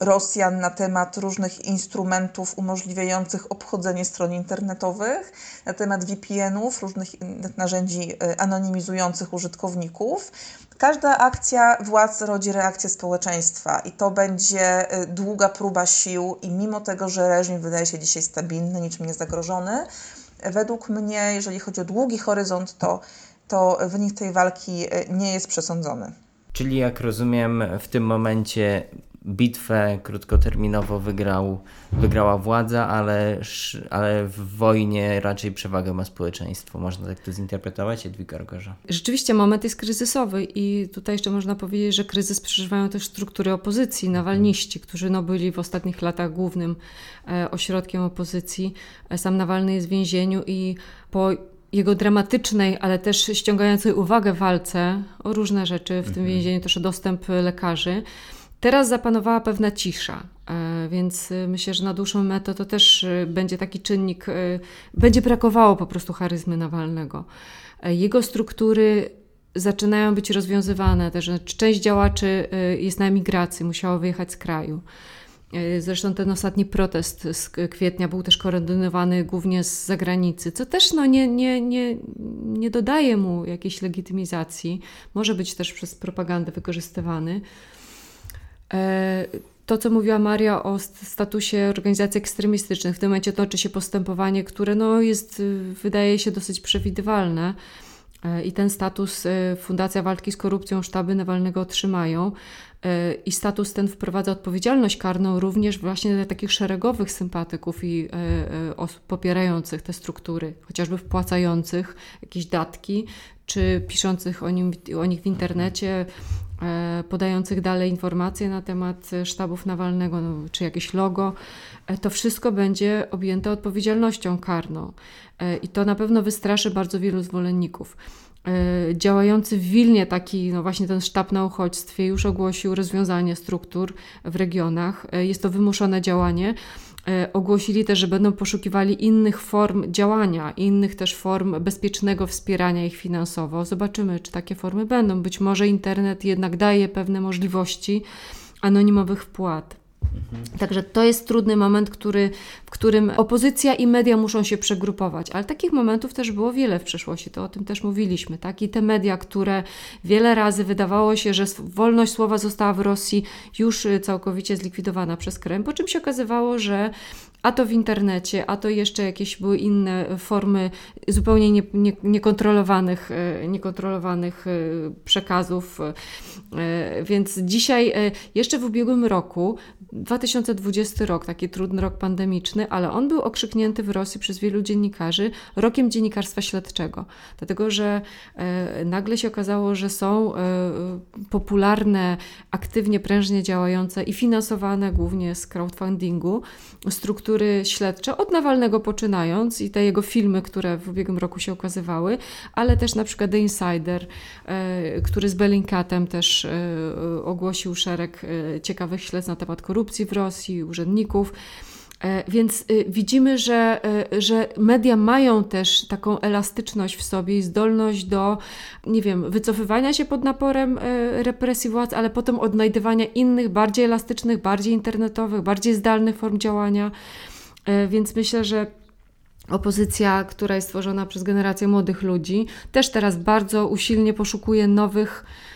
Rosjan na temat różnych instrumentów umożliwiających obchodzenie stron internetowych, na temat VPN-ów, różnych narzędzi y, anonimizujących użytkowników. Każda akcja władz rodzi reakcję społeczeństwa i to będzie y, długa próba sił i mimo tego, że reżim wydaje się dzisiaj stabilny, niczym nie zagrożony, według mnie, jeżeli chodzi o długi horyzont, to, to wynik tej walki y, nie jest przesądzony. Czyli jak rozumiem, w tym momencie bitwę krótkoterminowo wygrał, wygrała władza, ale, ale w wojnie raczej przewagę ma społeczeństwo. Można tak to zinterpretować, Edwika Rogorza? Rzeczywiście moment jest kryzysowy i tutaj jeszcze można powiedzieć, że kryzys przeżywają też struktury opozycji, nawalniści, którzy no, byli w ostatnich latach głównym e, ośrodkiem opozycji. E, sam Nawalny jest w więzieniu i po jego dramatycznej, ale też ściągającej uwagę walce o różne rzeczy, w tym mhm. więzieniu też o dostęp lekarzy. Teraz zapanowała pewna cisza, e, więc e, myślę, że na dłuższą metę to też e, będzie taki czynnik, będzie brakowało po prostu charyzmy Nawalnego. Jego struktury zaczynają być rozwiązywane, też część działaczy jest na emigracji, musiało wyjechać z kraju. Zresztą ten ostatni protest z kwietnia był też koordynowany głównie z zagranicy, co też no, nie, nie, nie, nie dodaje mu jakiejś legitymizacji. Może być też przez propagandę wykorzystywany. E, to, co mówiła Maria o statusie organizacji ekstremistycznych, w tym momencie toczy się postępowanie, które no, jest, wydaje się, dosyć przewidywalne. E, I ten status Fundacja Walki z Korupcją Sztaby Nawalnego otrzymają. I status ten wprowadza odpowiedzialność karną również właśnie dla takich szeregowych sympatyków i e, e, osób popierających te struktury, chociażby wpłacających jakieś datki, czy piszących o, nim, o nich w internecie, e, podających dalej informacje na temat sztabów Nawalnego, no, czy jakieś logo. To wszystko będzie objęte odpowiedzialnością karną. I to na pewno wystraszy bardzo wielu zwolenników. E, działający w Wilnie, taki no właśnie ten sztab na uchodźstwie, już ogłosił rozwiązanie struktur w regionach. E, jest to wymuszone działanie. E, ogłosili też, że będą poszukiwali innych form działania, innych też form bezpiecznego wspierania ich finansowo. Zobaczymy, czy takie formy będą. Być może internet jednak daje pewne możliwości anonimowych wpłat. Także to jest trudny moment, który, w którym opozycja i media muszą się przegrupować, ale takich momentów też było wiele w przeszłości, to o tym też mówiliśmy, tak? I te media, które wiele razy wydawało się, że wolność słowa została w Rosji już y, całkowicie zlikwidowana przez Kreml, po czym się okazywało, że a to w internecie, a to jeszcze jakieś były inne formy zupełnie nie, nie, niekontrolowanych, e, niekontrolowanych e, przekazów. Więc dzisiaj, jeszcze w ubiegłym roku, 2020 rok, taki trudny rok pandemiczny, ale on był okrzyknięty w Rosji przez wielu dziennikarzy rokiem dziennikarstwa śledczego, dlatego że nagle się okazało, że są popularne, aktywnie, prężnie działające i finansowane głównie z crowdfundingu struktury śledcze, od Nawalnego poczynając i te jego filmy, które w ubiegłym roku się ukazywały, ale też na przykład The Insider, e, który z Bellingcatem też e, ogłosił szereg e, ciekawych śledztw na temat korupcji w Rosji, urzędników. E, więc y, widzimy, że, e, że media mają też taką elastyczność w sobie i zdolność do, nie wiem, wycofywania się pod naporem e, represji władz, ale potem odnajdywania innych, bardziej elastycznych, bardziej internetowych, bardziej zdalnych form działania. Więc myślę, że opozycja, która jest stworzona przez generację młodych ludzi, też teraz bardzo usilnie poszukuje nowych E,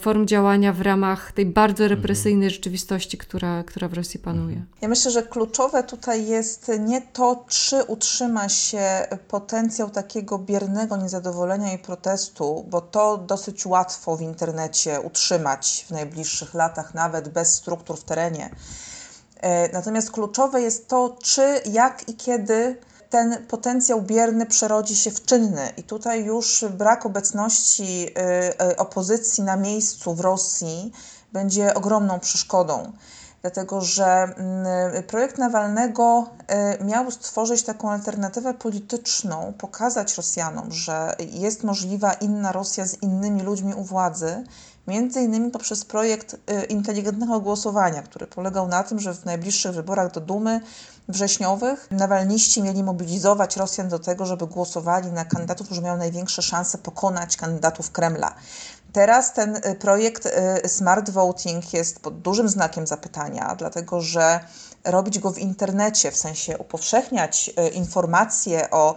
form działania w ramach tej bardzo mhm. represyjnej rzeczywistości, która, która w Rosji panuje. Mhm. Ja myślę, że kluczowe tutaj jest nie to, czy utrzyma się potencjał takiego biernego niezadowolenia i protestu, bo to dosyć łatwo w internecie utrzymać w najbliższych latach, nawet bez struktur w terenie. E, natomiast kluczowe jest to, czy, jak i kiedy ten potencjał bierny przerodzi się w czynny. I tutaj już brak obecności y, y, opozycji na miejscu w Rosji będzie ogromną przeszkodą. Dlatego, że mm, projekt Nawalnego y, miał stworzyć taką alternatywę polityczną, pokazać Rosjanom, że jest możliwa inna Rosja z innymi ludźmi u władzy, między innymi poprzez projekt inteligentnego głosowania, który polegał na tym, że w najbliższych wyborach do Dumy wrześniowych nawalniści mieli mobilizować Rosjan do tego, żeby głosowali na kandydatów, którzy mają największe szanse pokonać kandydatów Kremla. Teraz ten y, projekt y, Smart Voting jest pod dużym znakiem zapytania, dlatego że robić go w internecie, w sensie upowszechniać y, informacje o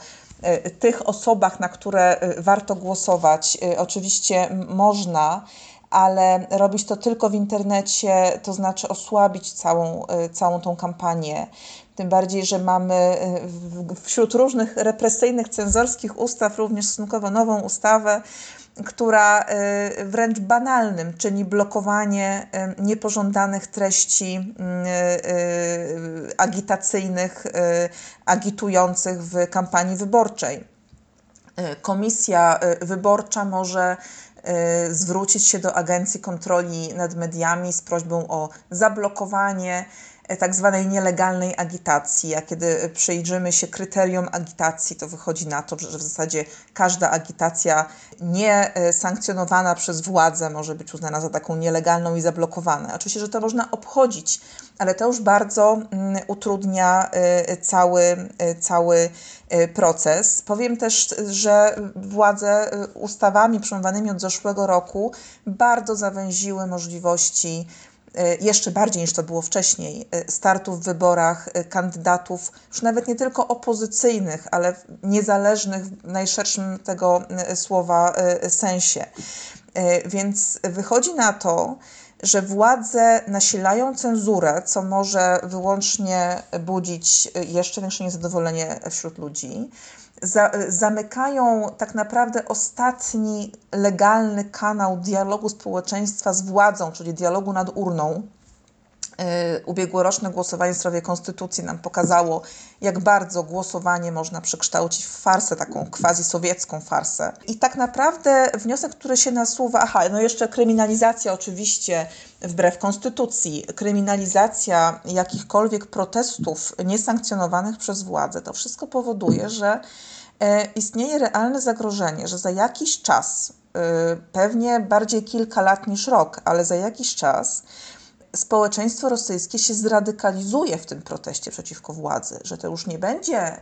tych osobach, na które warto głosować, oczywiście można, ale robić to tylko w internecie, to znaczy osłabić całą, całą tą kampanię. Tym bardziej, że mamy y, wśród różnych represyjnych, cenzorskich ustaw również stosunkowo nową ustawę, która y, wręcz banalnym czyni blokowanie y, niepożądanych treści agitacyjnych, agitujących w kampanii wyborczej. Komisja wyborcza może zwrócić się do Agencji Kontroli nad Mediami z prośbą o zablokowanie tak zwanej nielegalnej agitacji, a kiedy przyjrzymy się kryterium agitacji, to wychodzi na to, że w zasadzie każda agitacja nie e, sankcjonowana przez władzę może być uznana za taką nielegalną i zablokowana. Oczywiście, że to można obchodzić, ale to już bardzo mm, utrudnia e, cały, e, cały proces. Powiem też, że władze ustawami przyjmowanymi od zeszłego roku bardzo zawęziły możliwości E, jeszcze bardziej niż to było wcześniej, e, startu w wyborach e, kandydatów, już nawet nie tylko opozycyjnych, ale niezależnych w najszerszym tego słowa sensie. Więc wychodzi na to, że władze nasilają cenzurę, co może wyłącznie budzić jeszcze większe niezadowolenie wśród ludzi za, zamykają tak naprawdę ostatni legalny kanał dialogu społeczeństwa z władzą, czyli dialogu nad urną. Yy, ubiegłoroczne głosowanie w sprawie konstytucji nam pokazało, jak bardzo głosowanie można przekształcić w farsę, taką quasi-sowiecką farsę. I tak naprawdę wniosek, który się nasuwa, aha, no jeszcze kryminalizacja oczywiście wbrew konstytucji, kryminalizacja jakichkolwiek protestów niesankcjonowanych przez władzę, to wszystko powoduje, że e, istnieje realne zagrożenie, że za jakiś czas, e, pewnie bardziej kilka lat niż rok, ale za jakiś czas, społeczeństwo rosyjskie się zradykalizuje w tym proteście przeciwko władzy, że to już nie będzie y,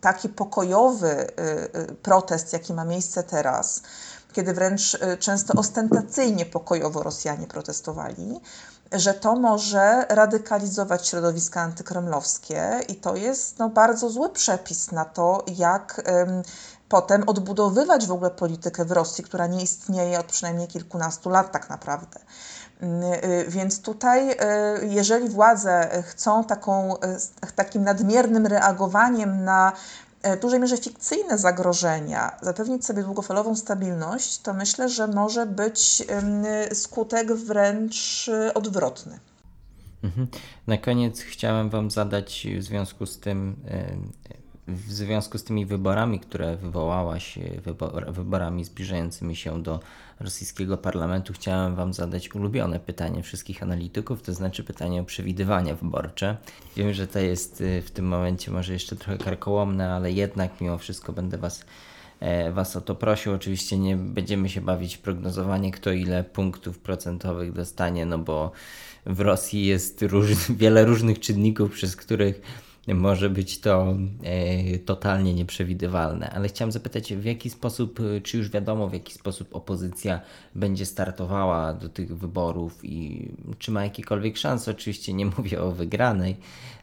taki pokojowy y, y, protest, jaki ma miejsce teraz, kiedy wręcz często ostentacyjnie pokojowo Rosjanie protestowali, że to może radykalizować środowiska antykremlowskie i to jest no, bardzo zły przepis na to, jak potem odbudowywać w ogóle politykę w Rosji, która nie istnieje od przynajmniej kilkunastu lat tak naprawdę. Więc tutaj, jeżeli władze chcą taką, takim nadmiernym reagowaniem na w dużej mierze fikcyjne zagrożenia zapewnić sobie długofalową stabilność, to myślę, że może być skutek wręcz odwrotny. Mhm. Na koniec chciałem Wam zadać w związku z tym, w związku z tymi wyborami, które wywołałaś, wybor, wyborami zbliżającymi się do rosyjskiego parlamentu, chciałem Wam zadać ulubione pytanie wszystkich analityków, to znaczy pytanie o przewidywania wyborcze. Wiem, że to jest y, w tym momencie może jeszcze trochę karkołomne, ale jednak mimo wszystko będę Was e, Was o to prosił. Oczywiście nie będziemy się bawić w prognozowanie, kto ile punktów procentowych dostanie, no bo w Rosji jest róż, wiele różnych czynników, przez których może być to e, totalnie nieprzewidywalne. Ale chciałem zapytać, w jaki sposób, czy już wiadomo, w jaki sposób opozycja będzie startowała do tych wyborów i czy ma jakiekolwiek szanse? Oczywiście nie mówię o wygranej,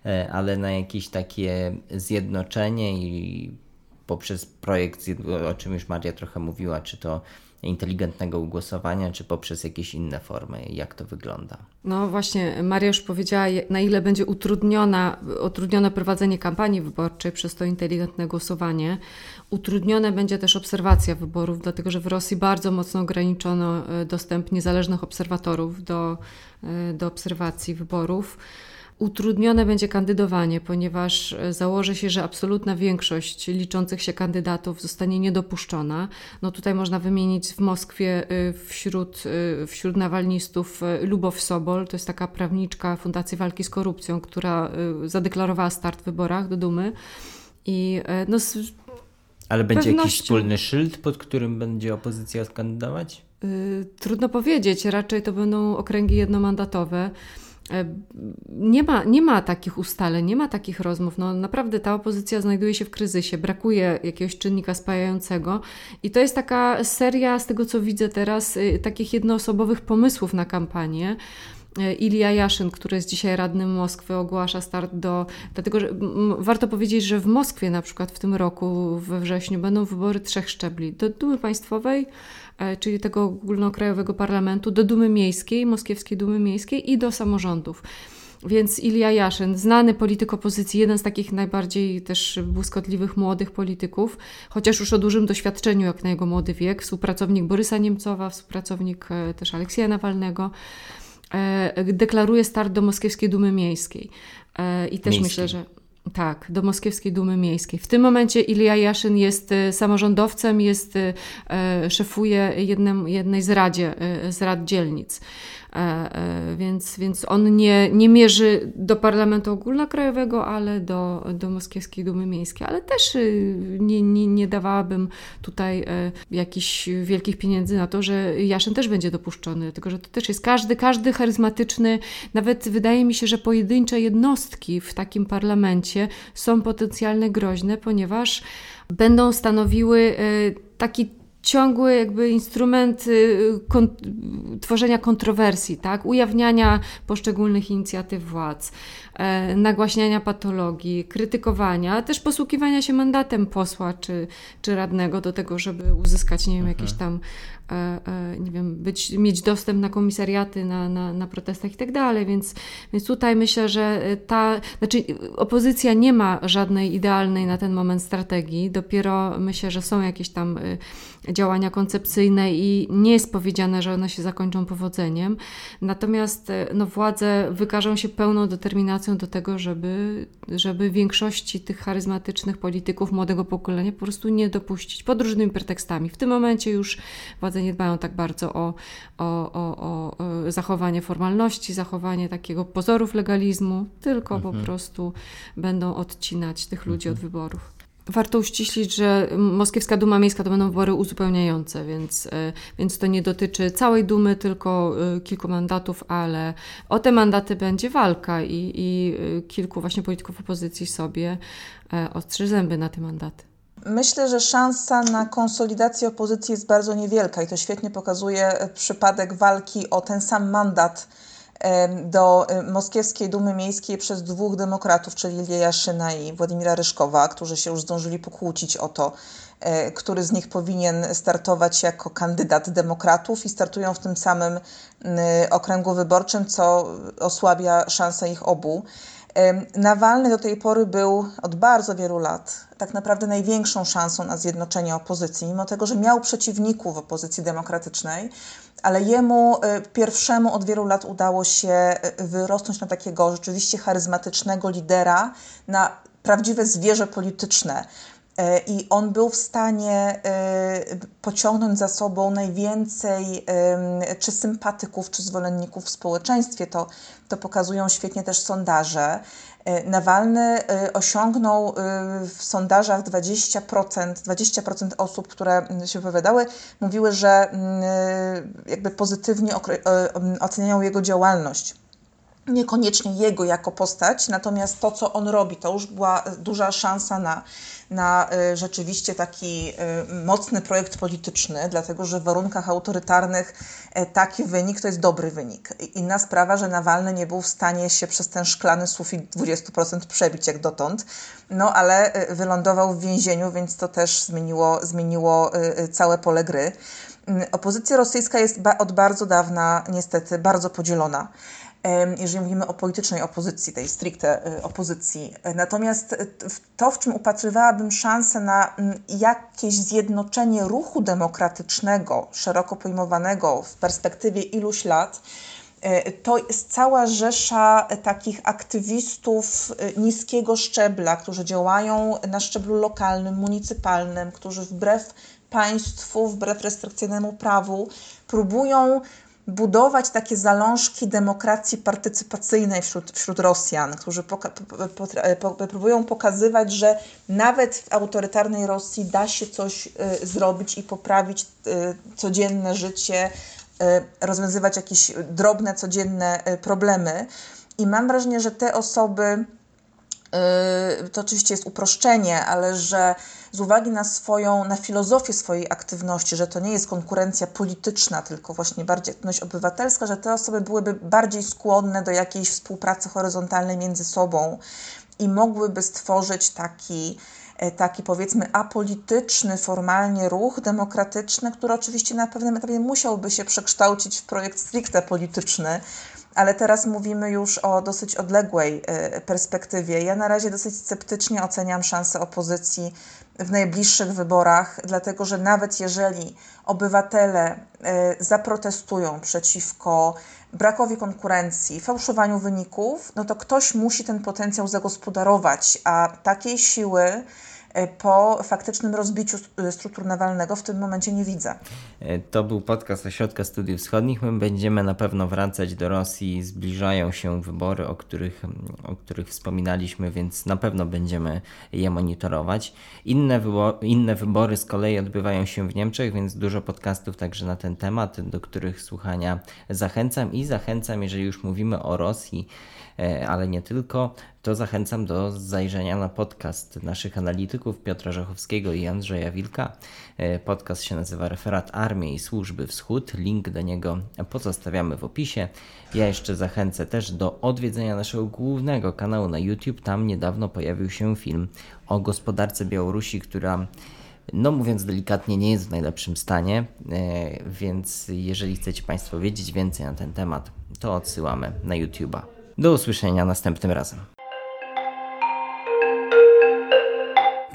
e, ale na jakieś takie zjednoczenie i poprzez projekt, o czym już Maria trochę mówiła, czy to inteligentnego głosowania, czy poprzez jakieś inne formy? Jak to wygląda? No właśnie, Maria już powiedziała, na ile będzie utrudniona, utrudnione prowadzenie kampanii wyborczej przez to inteligentne głosowanie. Utrudnione będzie też obserwacja wyborów, dlatego że w Rosji bardzo mocno ograniczono e, dostęp niezależnych obserwatorów do, e, do obserwacji wyborów utrudnione będzie kandydowanie, ponieważ e, założy się, że absolutna większość liczących się kandydatów zostanie niedopuszczona. No tutaj można wymienić w Moskwie e, wśród, e, wśród nawalnistów Lubow Sobol, to jest taka prawniczka Fundacji Walki z Korupcją, która zadeklarowała start w wyborach do Dumy. I no, Ale będzie pewnością... jakiś wspólny szyld, pod którym będzie opozycja kandydować? Trudno powiedzieć, raczej to będą okręgi jednomandatowe. E, nie ma, nie ma takich ustaleń, nie ma takich rozmów. No, naprawdę ta opozycja znajduje się w kryzysie, brakuje jakiegoś czynnika spajającego i to jest taka seria, z tego co widzę teraz, y, takich jednoosobowych pomysłów na kampanię. E, Ilia Jaszyn, który jest dzisiaj radnym Moskwy, ogłasza start do. Dlatego, że warto powiedzieć, że w Moskwie na przykład w tym roku, we wrześniu, będą wybory trzech szczebli: do Dumy Państwowej, czyli tego ogólnokrajowego parlamentu, do Dumy Miejskiej, Moskiewskiej Dumy Miejskiej i do samorządów. Więc Ilia Jaszyn, znany polityk opozycji, jeden z takich najbardziej też błyskotliwych młodych polityków, chociaż już o dużym doświadczeniu jak na jego młody wiek, współpracownik Borysa Niemcowa, współpracownik e, też Aleksieja Nawalnego, e, deklaruje start do Moskiewskiej Dumy Miejskiej. I też Miejskiej. myślę, że tak, do Moskiewskiej Dumy Miejskiej. W tym momencie Ilia Jaszyn jest e, samorządowcem, jest, e, szefuje jednym, jednej z, radzie, e, z rad dzielnic. E, e, więc, więc on nie, nie mierzy do Parlamentu Ogólnokrajowego, ale do, do Moskiewskiej Dumy Miejskiej. Ale też y, nie, nie, nie dawałabym tutaj e, jakichś wielkich pieniędzy na to, że Jaszyn też będzie dopuszczony, dlatego że to też jest każdy, każdy charyzmatyczny, nawet wydaje mi się, że pojedyncze jednostki w takim parlamencie są potencjalnie groźne, ponieważ będą stanowiły taki ciągły jakby instrument y, kon tworzenia kontrowersji, tak? ujawniania poszczególnych inicjatyw władz, nagłaśniania patologii, krytykowania, a też posługiwania się mandatem posła czy, czy radnego do tego, żeby uzyskać, nie wiem, mhm. jakieś tam E, e, nie wiem, być, mieć dostęp na komisariaty, na, na, na protestach i tak dalej, więc, więc tutaj myślę, że ta, znaczy opozycja nie ma żadnej idealnej na ten moment strategii, dopiero myślę, że są jakieś tam działania koncepcyjne i nie jest powiedziane, że one się zakończą powodzeniem, natomiast no, władze wykażą się pełną determinacją do tego, żeby, żeby większości tych charyzmatycznych polityków młodego pokolenia po prostu nie dopuścić pod różnymi pretekstami. W tym momencie już władze nie dbają tak bardzo o, o, o, o zachowanie formalności, zachowanie takiego pozorów legalizmu, tylko mhm. po prostu będą odcinać tych ludzi mhm. od wyborów. Warto uściślić, że Moskiewska Duma Miejska to będą wybory uzupełniające, więc, e, więc to nie dotyczy całej Dumy, tylko e, kilku mandatów, ale o te mandaty będzie walka i, i e, kilku właśnie polityków opozycji sobie ostrzy zęby na te mandaty. Myślę, że szansa na konsolidację opozycji jest bardzo niewielka i to świetnie pokazuje przypadek walki o ten sam mandat do moskiewskiej Dumy Miejskiej przez dwóch demokratów, czyli Ilja Jaszyna i Władimira Ryszkowa, którzy się już zdążyli pokłócić o to, który z nich powinien startować jako kandydat demokratów i startują w tym samym okręgu wyborczym, co osłabia szanse ich obu. Nawalny do tej pory był od bardzo wielu lat tak naprawdę największą szansą na zjednoczenie opozycji, mimo tego, że miał przeciwników w opozycji demokratycznej, ale jemu e, pierwszemu od wielu lat udało się e, wyrosnąć na takiego rzeczywiście charyzmatycznego lidera, na prawdziwe zwierzę polityczne. E, I on był w stanie pociągnąć za sobą najwięcej czy sympatyków, czy zwolenników w społeczeństwie. To, to pokazują świetnie też sondaże. E, Nawalny e, osiągnął e, w sondażach 20%, 20% osób, które się wypowiadały, mówiły, że jakby pozytywnie oceniają jego działalność niekoniecznie jego jako postać, natomiast to, co on robi, to już była duża szansa na, na y, rzeczywiście taki y, mocny projekt polityczny, dlatego że w warunkach autorytarnych y, taki wynik to jest dobry wynik. Inna sprawa, że Nawalny nie był w stanie się przez ten szklany sufit 20% przebić jak dotąd, no ale wylądował w więzieniu, więc to też zmieniło, zmieniło całe pole gry. Opozycja rosyjska jest od bardzo dawna niestety bardzo podzielona jeżeli mówimy o politycznej opozycji, tej stricte y, opozycji. Natomiast to, w czym upatrywałabym szansę na jakieś zjednoczenie ruchu demokratycznego, szeroko pojmowanego w perspektywie iluś lat, y, to jest cała rzesza takich aktywistów y, niskiego szczebla, którzy działają na szczeblu lokalnym, municypalnym, którzy wbrew państwu, wbrew restrykcyjnemu prawu próbują budować takie zalążki demokracji partycypacyjnej wśród, wśród Rosjan, którzy poka po, po, próbują pokazywać, że nawet w autorytarnej Rosji da się coś y, zrobić i poprawić y, codzienne życie, y, rozwiązywać jakieś drobne, codzienne y, problemy. I mam wrażenie, że te osoby, y, to oczywiście jest uproszczenie, ale że z uwagi na swoją, na filozofię swojej aktywności, że to nie jest konkurencja polityczna, tylko właśnie bardziej aktywność obywatelska, że te osoby byłyby bardziej skłonne do jakiejś współpracy horyzontalnej między sobą i mogłyby stworzyć taki, e, taki powiedzmy apolityczny formalnie ruch demokratyczny, który oczywiście na pewnym etapie musiałby się przekształcić w projekt stricte polityczny, ale teraz mówimy już o dosyć odległej e, perspektywie. Ja na razie dosyć sceptycznie oceniam szanse opozycji w najbliższych wyborach, dlatego że nawet jeżeli obywatele e, zaprotestują przeciwko brakowi konkurencji, fałszowaniu wyników, no to ktoś musi ten potencjał zagospodarować, a takiej siły po faktycznym rozbiciu struktur Nawalnego w tym momencie nie widzę. E, to był podcast Ośrodka Studiów Wschodnich. My będziemy na pewno wracać do Rosji. Zbliżają się wybory, o których, o których wspominaliśmy, więc na pewno będziemy je monitorować. Inne, wybo inne wybory z kolei odbywają się w Niemczech, więc dużo podcastów także na ten temat, do których słuchania zachęcam i zachęcam, jeżeli już mówimy o Rosji E, ale nie tylko, to zachęcam do zajrzenia na podcast naszych analityków Piotra Żachowskiego i Andrzeja Wilka. E, podcast się nazywa Referat Armii i Służby Wschód. Link do niego pozostawiamy w opisie. Ja jeszcze zachęcę też do odwiedzenia naszego głównego kanału na YouTube. Tam niedawno pojawił się film o gospodarce Białorusi, która no mówiąc delikatnie, nie jest w najlepszym stanie, e, więc jeżeli chcecie Państwo wiedzieć więcej na ten temat, to odsyłamy na YouTube'a. Do usłyszenia następnym razem.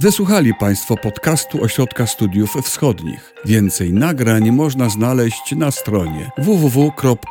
Wysłuchali Państwo podcastu Ośrodka Studiów Wschodnich. Więcej nagrań można znaleźć na stronie www.osw.waw.pl.